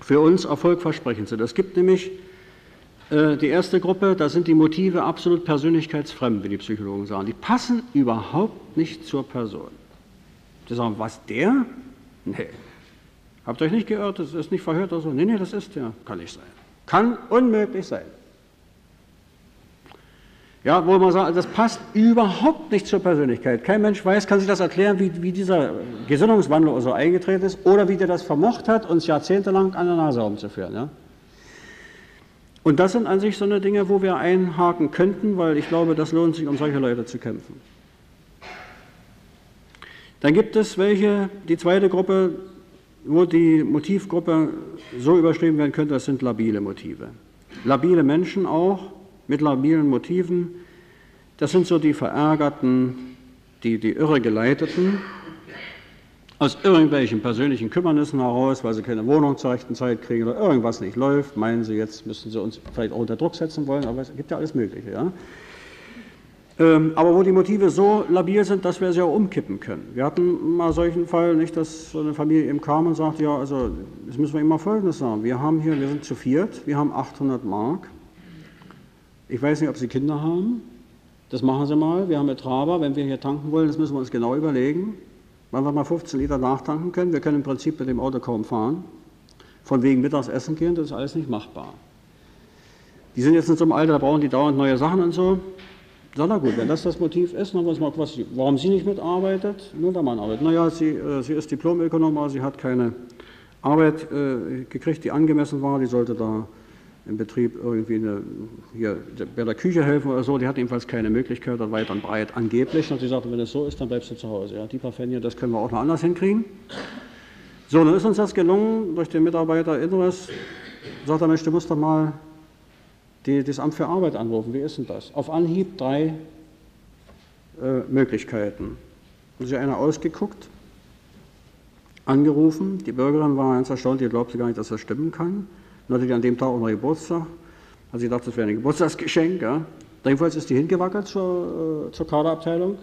für uns erfolgversprechend sind. Es gibt nämlich äh, die erste Gruppe, da sind die Motive absolut persönlichkeitsfremd, wie die Psychologen sagen. Die passen überhaupt nicht zur Person. Die sagen, was der? Nee. Habt ihr euch nicht geirrt, das ist nicht verhört oder so? Nee, nee, das ist der. Kann nicht sein. Kann unmöglich sein. Ja, wo man sagt, das passt überhaupt nicht zur Persönlichkeit. Kein Mensch weiß, kann sich das erklären, wie, wie dieser Gesinnungswandel so eingetreten ist oder wie der das vermocht hat, uns jahrzehntelang an der Nase herumzuführen. Ja? Und das sind an sich so eine Dinge, wo wir einhaken könnten, weil ich glaube, das lohnt sich, um solche Leute zu kämpfen. Dann gibt es welche, die zweite Gruppe, wo die Motivgruppe so überschrieben werden könnte, das sind labile Motive. Labile Menschen auch, mit labilen Motiven, das sind so die Verärgerten, die, die Irregeleiteten, aus irgendwelchen persönlichen Kümmernissen heraus, weil sie keine Wohnung zur rechten Zeit kriegen oder irgendwas nicht läuft, meinen sie, jetzt müssen sie uns vielleicht auch unter Druck setzen wollen, aber es gibt ja alles Mögliche. Ja? Ähm, aber wo die Motive so labil sind, dass wir sie auch umkippen können. Wir hatten mal solchen Fall, nicht, dass so eine Familie eben kam und sagt, ja, also jetzt müssen wir immer Folgendes sagen. Wir haben hier, wir sind zu viert, wir haben 800 Mark. Ich weiß nicht, ob Sie Kinder haben. Das machen Sie mal. Wir haben eine Traber. Wenn wir hier tanken wollen, das müssen wir uns genau überlegen wann wir mal 15 Liter nachtanken können. Wir können im Prinzip mit dem Auto kaum fahren. Von wegen mittags essen gehen, das ist alles nicht machbar. Die sind jetzt in so einem Alter, da brauchen die dauernd neue Sachen und so. Sag na gut, wenn das das Motiv ist, dann haben wir mal was, warum sie nicht mitarbeitet. Nur der Mann arbeitet. Naja, sie, äh, sie ist Diplomökonom, aber sie hat keine Arbeit äh, gekriegt, die angemessen war. Die sollte da im Betrieb irgendwie eine, hier bei der Küche helfen oder so, die hat jedenfalls keine Möglichkeit, da weit und breit angeblich. Und sie sagte, wenn es so ist, dann bleibst du zu Hause. Ja, die paar Pfennige, das können wir auch noch anders hinkriegen. So, nun ist uns das gelungen durch den Mitarbeiter Inneres. Sagt er, Mensch, du musst doch mal die, das Amt für Arbeit anrufen. Wie ist denn das? Auf Anhieb drei äh, Möglichkeiten. Hat sich einer ausgeguckt, angerufen. Die Bürgerin war ganz erstaunt, die glaubte gar nicht, dass das stimmen kann. Die an dem Tag auch noch Geburtstag. Hat sie gedacht, das wäre ein Geburtstagsgeschenk. Ja. Jedenfalls ist die hingewackelt zur, äh, zur Kaderabteilung.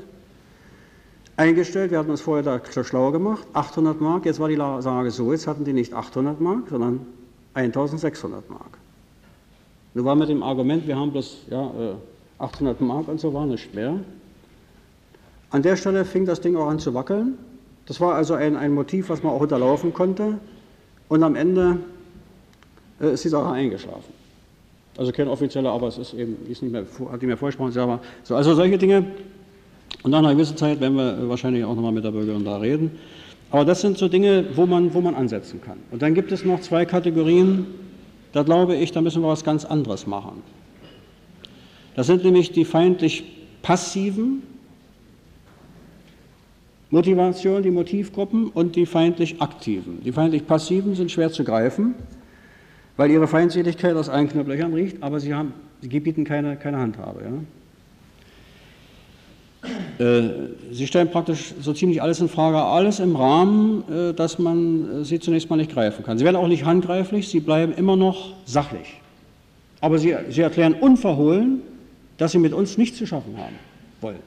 Eingestellt, wir hatten uns vorher da schlau gemacht, 800 Mark. Jetzt war die Sage so, jetzt hatten die nicht 800 Mark, sondern 1600 Mark. Nur war mit dem Argument, wir haben bloß ja, 800 äh, Mark und so, war nicht mehr. An der Stelle fing das Ding auch an zu wackeln. Das war also ein, ein Motiv, was man auch unterlaufen konnte. Und am Ende ist die Sache eingeschlafen. Also kein offizieller, aber es ist eben, ist nicht mehr, hat nicht mehr vorgesprochen, selber. So, also solche Dinge. Und nach einer gewissen Zeit werden wir wahrscheinlich auch nochmal mit der Bürgerin da reden. Aber das sind so Dinge, wo man, wo man ansetzen kann. Und dann gibt es noch zwei Kategorien, da glaube ich, da müssen wir was ganz anderes machen. Das sind nämlich die feindlich passiven Motivationen, die Motivgruppen und die feindlich aktiven. Die feindlich passiven sind schwer zu greifen weil ihre Feindseligkeit aus allen Knopflöchern riecht, aber sie, haben, sie bieten keine, keine Handhabe. Ja? Äh, sie stellen praktisch so ziemlich alles in Frage, alles im Rahmen, äh, dass man äh, sie zunächst mal nicht greifen kann. Sie werden auch nicht handgreiflich, sie bleiben immer noch sachlich. Aber sie, sie erklären unverhohlen, dass sie mit uns nichts zu schaffen haben wollen.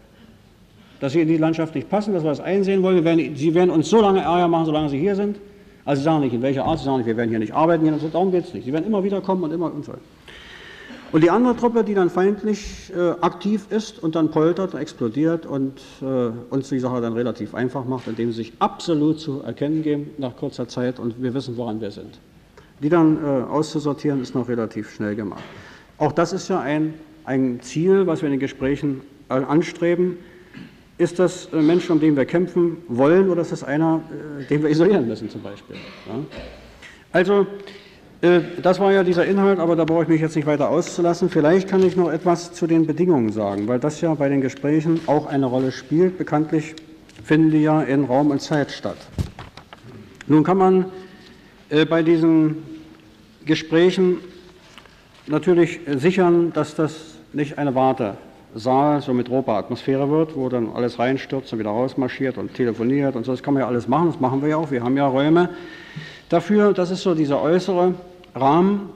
Dass sie in die Landschaft nicht passen, dass wir das einsehen wollen. Werden, sie werden uns so lange Ärger machen, solange sie hier sind. Also sie sagen nicht, in welcher Art, sie sagen nicht, wir werden hier nicht arbeiten gehen, also darum geht es nicht. Sie werden immer wieder kommen und immer und so. Und die andere Truppe, die dann feindlich äh, aktiv ist und dann poltert, explodiert und äh, uns die Sache dann relativ einfach macht, indem sie sich absolut zu erkennen geben nach kurzer Zeit und wir wissen, woran wir sind. Die dann äh, auszusortieren, ist noch relativ schnell gemacht. Auch das ist ja ein, ein Ziel, was wir in den Gesprächen äh, anstreben, ist das ein Mensch, um den wir kämpfen wollen, oder ist das einer, äh, den wir isolieren müssen zum Beispiel? Ja? Also, äh, das war ja dieser Inhalt, aber da brauche ich mich jetzt nicht weiter auszulassen. Vielleicht kann ich noch etwas zu den Bedingungen sagen, weil das ja bei den Gesprächen auch eine Rolle spielt. Bekanntlich finden die ja in Raum und Zeit statt. Nun kann man äh, bei diesen Gesprächen natürlich sichern, dass das nicht eine Warte Saal so mit roter Atmosphäre wird, wo dann alles reinstürzt und wieder rausmarschiert und telefoniert und so. Das kann man ja alles machen, das machen wir ja auch. Wir haben ja Räume dafür. Das ist so dieser äußere Rahmen.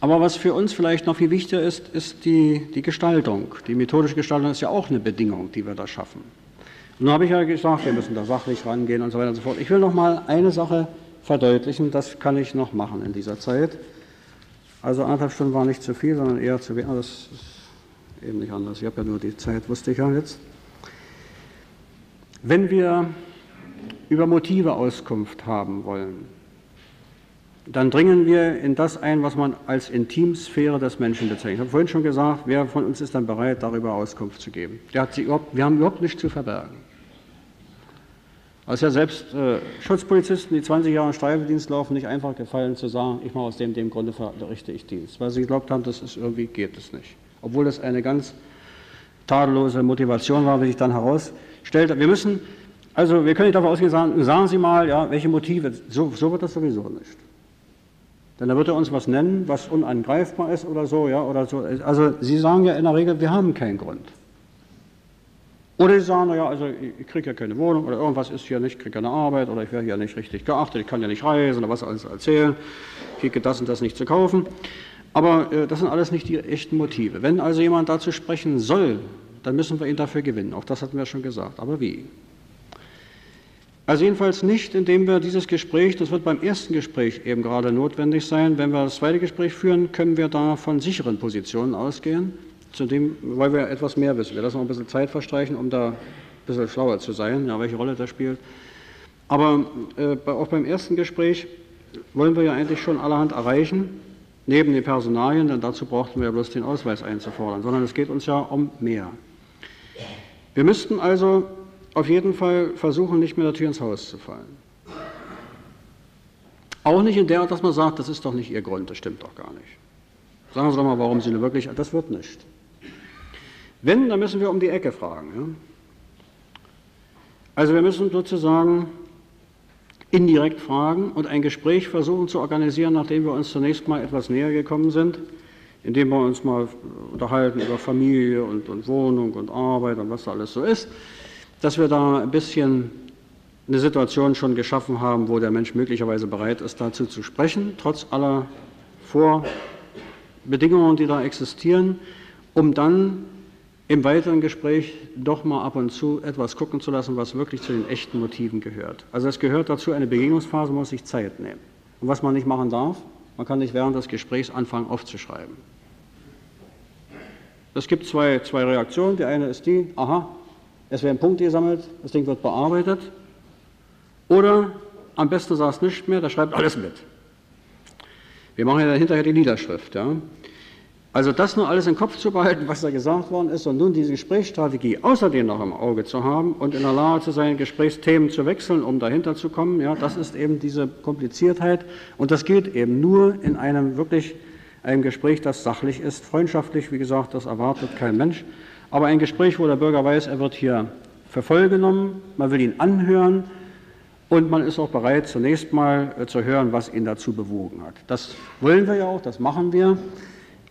Aber was für uns vielleicht noch viel wichtiger ist, ist die, die Gestaltung. Die methodische Gestaltung ist ja auch eine Bedingung, die wir da schaffen. Und nun habe ich ja gesagt, wir müssen da sachlich rangehen und so weiter und so fort. Ich will noch mal eine Sache verdeutlichen. Das kann ich noch machen in dieser Zeit. Also anderthalb Stunden war nicht zu viel, sondern eher zu wenig. Das ist eben nicht anders. Ich habe ja nur die Zeit, wusste ich ja jetzt. Wenn wir über Motive Auskunft haben wollen, dann dringen wir in das ein, was man als Intimsphäre des Menschen bezeichnet. Ich habe vorhin schon gesagt, wer von uns ist dann bereit, darüber Auskunft zu geben? Der hat überhaupt, wir haben überhaupt nichts zu verbergen. Also ja selbst äh, Schutzpolizisten, die 20 Jahre Streifendienst laufen, nicht einfach gefallen zu sagen, ich mache aus dem, dem Grunde verrichte ich Dienst, weil sie geglaubt haben, das ist irgendwie geht es nicht. Obwohl das eine ganz tadellose Motivation war, wie sich dann herausstellt. Wir müssen, also wir können nicht davon ausgehen, sagen, sagen Sie mal, ja, welche Motive, so, so wird das sowieso nicht. Denn da wird er uns was nennen, was unangreifbar ist oder so, ja, oder so. Also Sie sagen ja in der Regel, wir haben keinen Grund. Oder Sie sagen, naja, also ich kriege ja keine Wohnung oder irgendwas ist hier nicht, ich kriege keine Arbeit oder ich werde hier nicht richtig geachtet, ich kann ja nicht reisen oder was alles erzählen, ich kriege das und das nicht zu kaufen. Aber äh, das sind alles nicht die echten Motive. Wenn also jemand dazu sprechen soll, dann müssen wir ihn dafür gewinnen. Auch das hatten wir schon gesagt. Aber wie? Also jedenfalls nicht, indem wir dieses Gespräch, das wird beim ersten Gespräch eben gerade notwendig sein. Wenn wir das zweite Gespräch führen, können wir da von sicheren Positionen ausgehen, zu dem, weil wir etwas mehr wissen. Wir lassen auch ein bisschen Zeit verstreichen, um da ein bisschen schlauer zu sein, ja, welche Rolle das spielt. Aber äh, auch beim ersten Gespräch wollen wir ja eigentlich schon allerhand erreichen, neben den Personalien, denn dazu brauchten wir ja bloß den Ausweis einzufordern, sondern es geht uns ja um mehr. Wir müssten also auf jeden Fall versuchen, nicht mit der Tür ins Haus zu fallen. Auch nicht in der Art, dass man sagt, das ist doch nicht Ihr Grund, das stimmt doch gar nicht. Sagen Sie doch mal, warum Sie nur wirklich, das wird nicht. Wenn, dann müssen wir um die Ecke fragen. Ja? Also wir müssen sozusagen indirekt fragen und ein Gespräch versuchen zu organisieren, nachdem wir uns zunächst mal etwas näher gekommen sind, indem wir uns mal unterhalten über Familie und, und Wohnung und Arbeit und was da alles so ist dass wir da ein bisschen eine Situation schon geschaffen haben, wo der Mensch möglicherweise bereit ist, dazu zu sprechen, trotz aller Vorbedingungen, die da existieren, um dann im weiteren Gespräch doch mal ab und zu etwas gucken zu lassen, was wirklich zu den echten Motiven gehört. Also es gehört dazu, eine Begegnungsphase muss sich Zeit nehmen. Und was man nicht machen darf, man kann nicht während des Gesprächs anfangen aufzuschreiben. Es gibt zwei, zwei Reaktionen. Die eine ist die, aha, es werden Punkte gesammelt, das Ding wird bearbeitet. Oder am besten es nicht mehr, da schreibt alles mit. Wir machen ja dann hinterher die Niederschrift. Ja. Also das nur alles im Kopf zu behalten, was da gesagt worden ist, und nun diese Gesprächsstrategie außerdem noch im Auge zu haben und in der Lage zu sein, Gesprächsthemen zu wechseln, um dahinter zu kommen, ja, das ist eben diese Kompliziertheit. Und das geht eben nur in einem wirklich einem Gespräch, das sachlich ist, freundschaftlich, wie gesagt, das erwartet kein Mensch. Aber ein Gespräch, wo der Bürger weiß, er wird hier für voll genommen, man will ihn anhören und man ist auch bereit, zunächst mal äh, zu hören, was ihn dazu bewogen hat. Das wollen wir ja auch, das machen wir.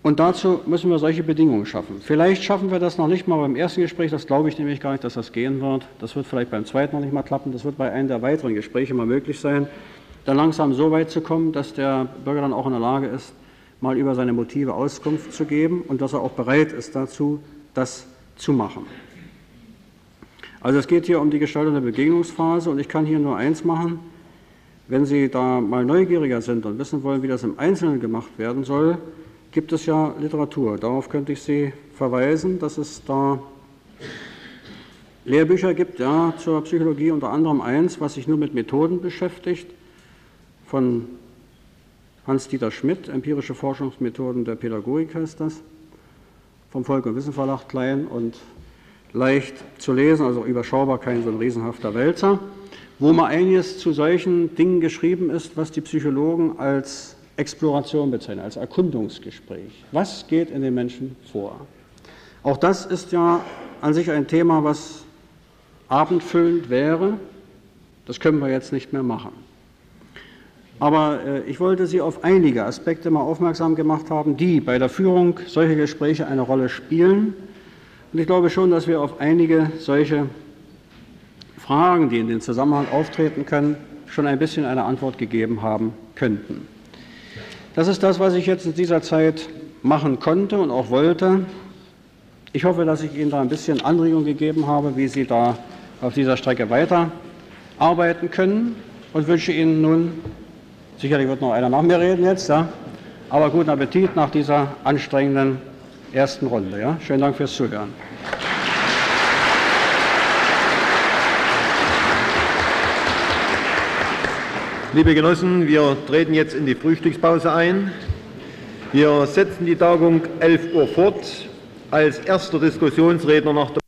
Und dazu müssen wir solche Bedingungen schaffen. Vielleicht schaffen wir das noch nicht mal beim ersten Gespräch, das glaube ich nämlich gar nicht, dass das gehen wird. Das wird vielleicht beim zweiten noch nicht mal klappen, das wird bei einem der weiteren Gespräche mal möglich sein, dann langsam so weit zu kommen, dass der Bürger dann auch in der Lage ist, mal über seine Motive Auskunft zu geben und dass er auch bereit ist dazu, das zu machen. Also es geht hier um die Gestaltung der Begegnungsphase und ich kann hier nur eins machen. Wenn Sie da mal neugieriger sind und wissen wollen, wie das im Einzelnen gemacht werden soll, gibt es ja Literatur. Darauf könnte ich Sie verweisen, dass es da Lehrbücher gibt, ja, zur Psychologie, unter anderem eins, was sich nur mit Methoden beschäftigt, von Hans-Dieter Schmidt, Empirische Forschungsmethoden der Pädagogik heißt das vom Volk- und Wissen Verlag klein und leicht zu lesen, also überschaubar, kein so ein riesenhafter Wälzer, wo mal einiges zu solchen Dingen geschrieben ist, was die Psychologen als Exploration bezeichnen, als Erkundungsgespräch. Was geht in den Menschen vor? Auch das ist ja an sich ein Thema, was abendfüllend wäre. Das können wir jetzt nicht mehr machen. Aber äh, ich wollte Sie auf einige Aspekte mal aufmerksam gemacht haben, die bei der Führung solcher Gespräche eine Rolle spielen. Und ich glaube schon, dass wir auf einige solche Fragen, die in den Zusammenhang auftreten können, schon ein bisschen eine Antwort gegeben haben könnten. Das ist das, was ich jetzt in dieser Zeit machen konnte und auch wollte. Ich hoffe, dass ich Ihnen da ein bisschen Anregung gegeben habe, wie Sie da auf dieser Strecke weiterarbeiten können und wünsche Ihnen nun Sicherlich wird noch einer nach mir reden jetzt, ja. Aber guten Appetit nach dieser anstrengenden ersten Runde. Ja. Schönen Dank fürs Zuhören. Liebe Genossen, wir treten jetzt in die Frühstückspause ein. Wir setzen die Tagung 11 Uhr fort. Als erster Diskussionsredner nach der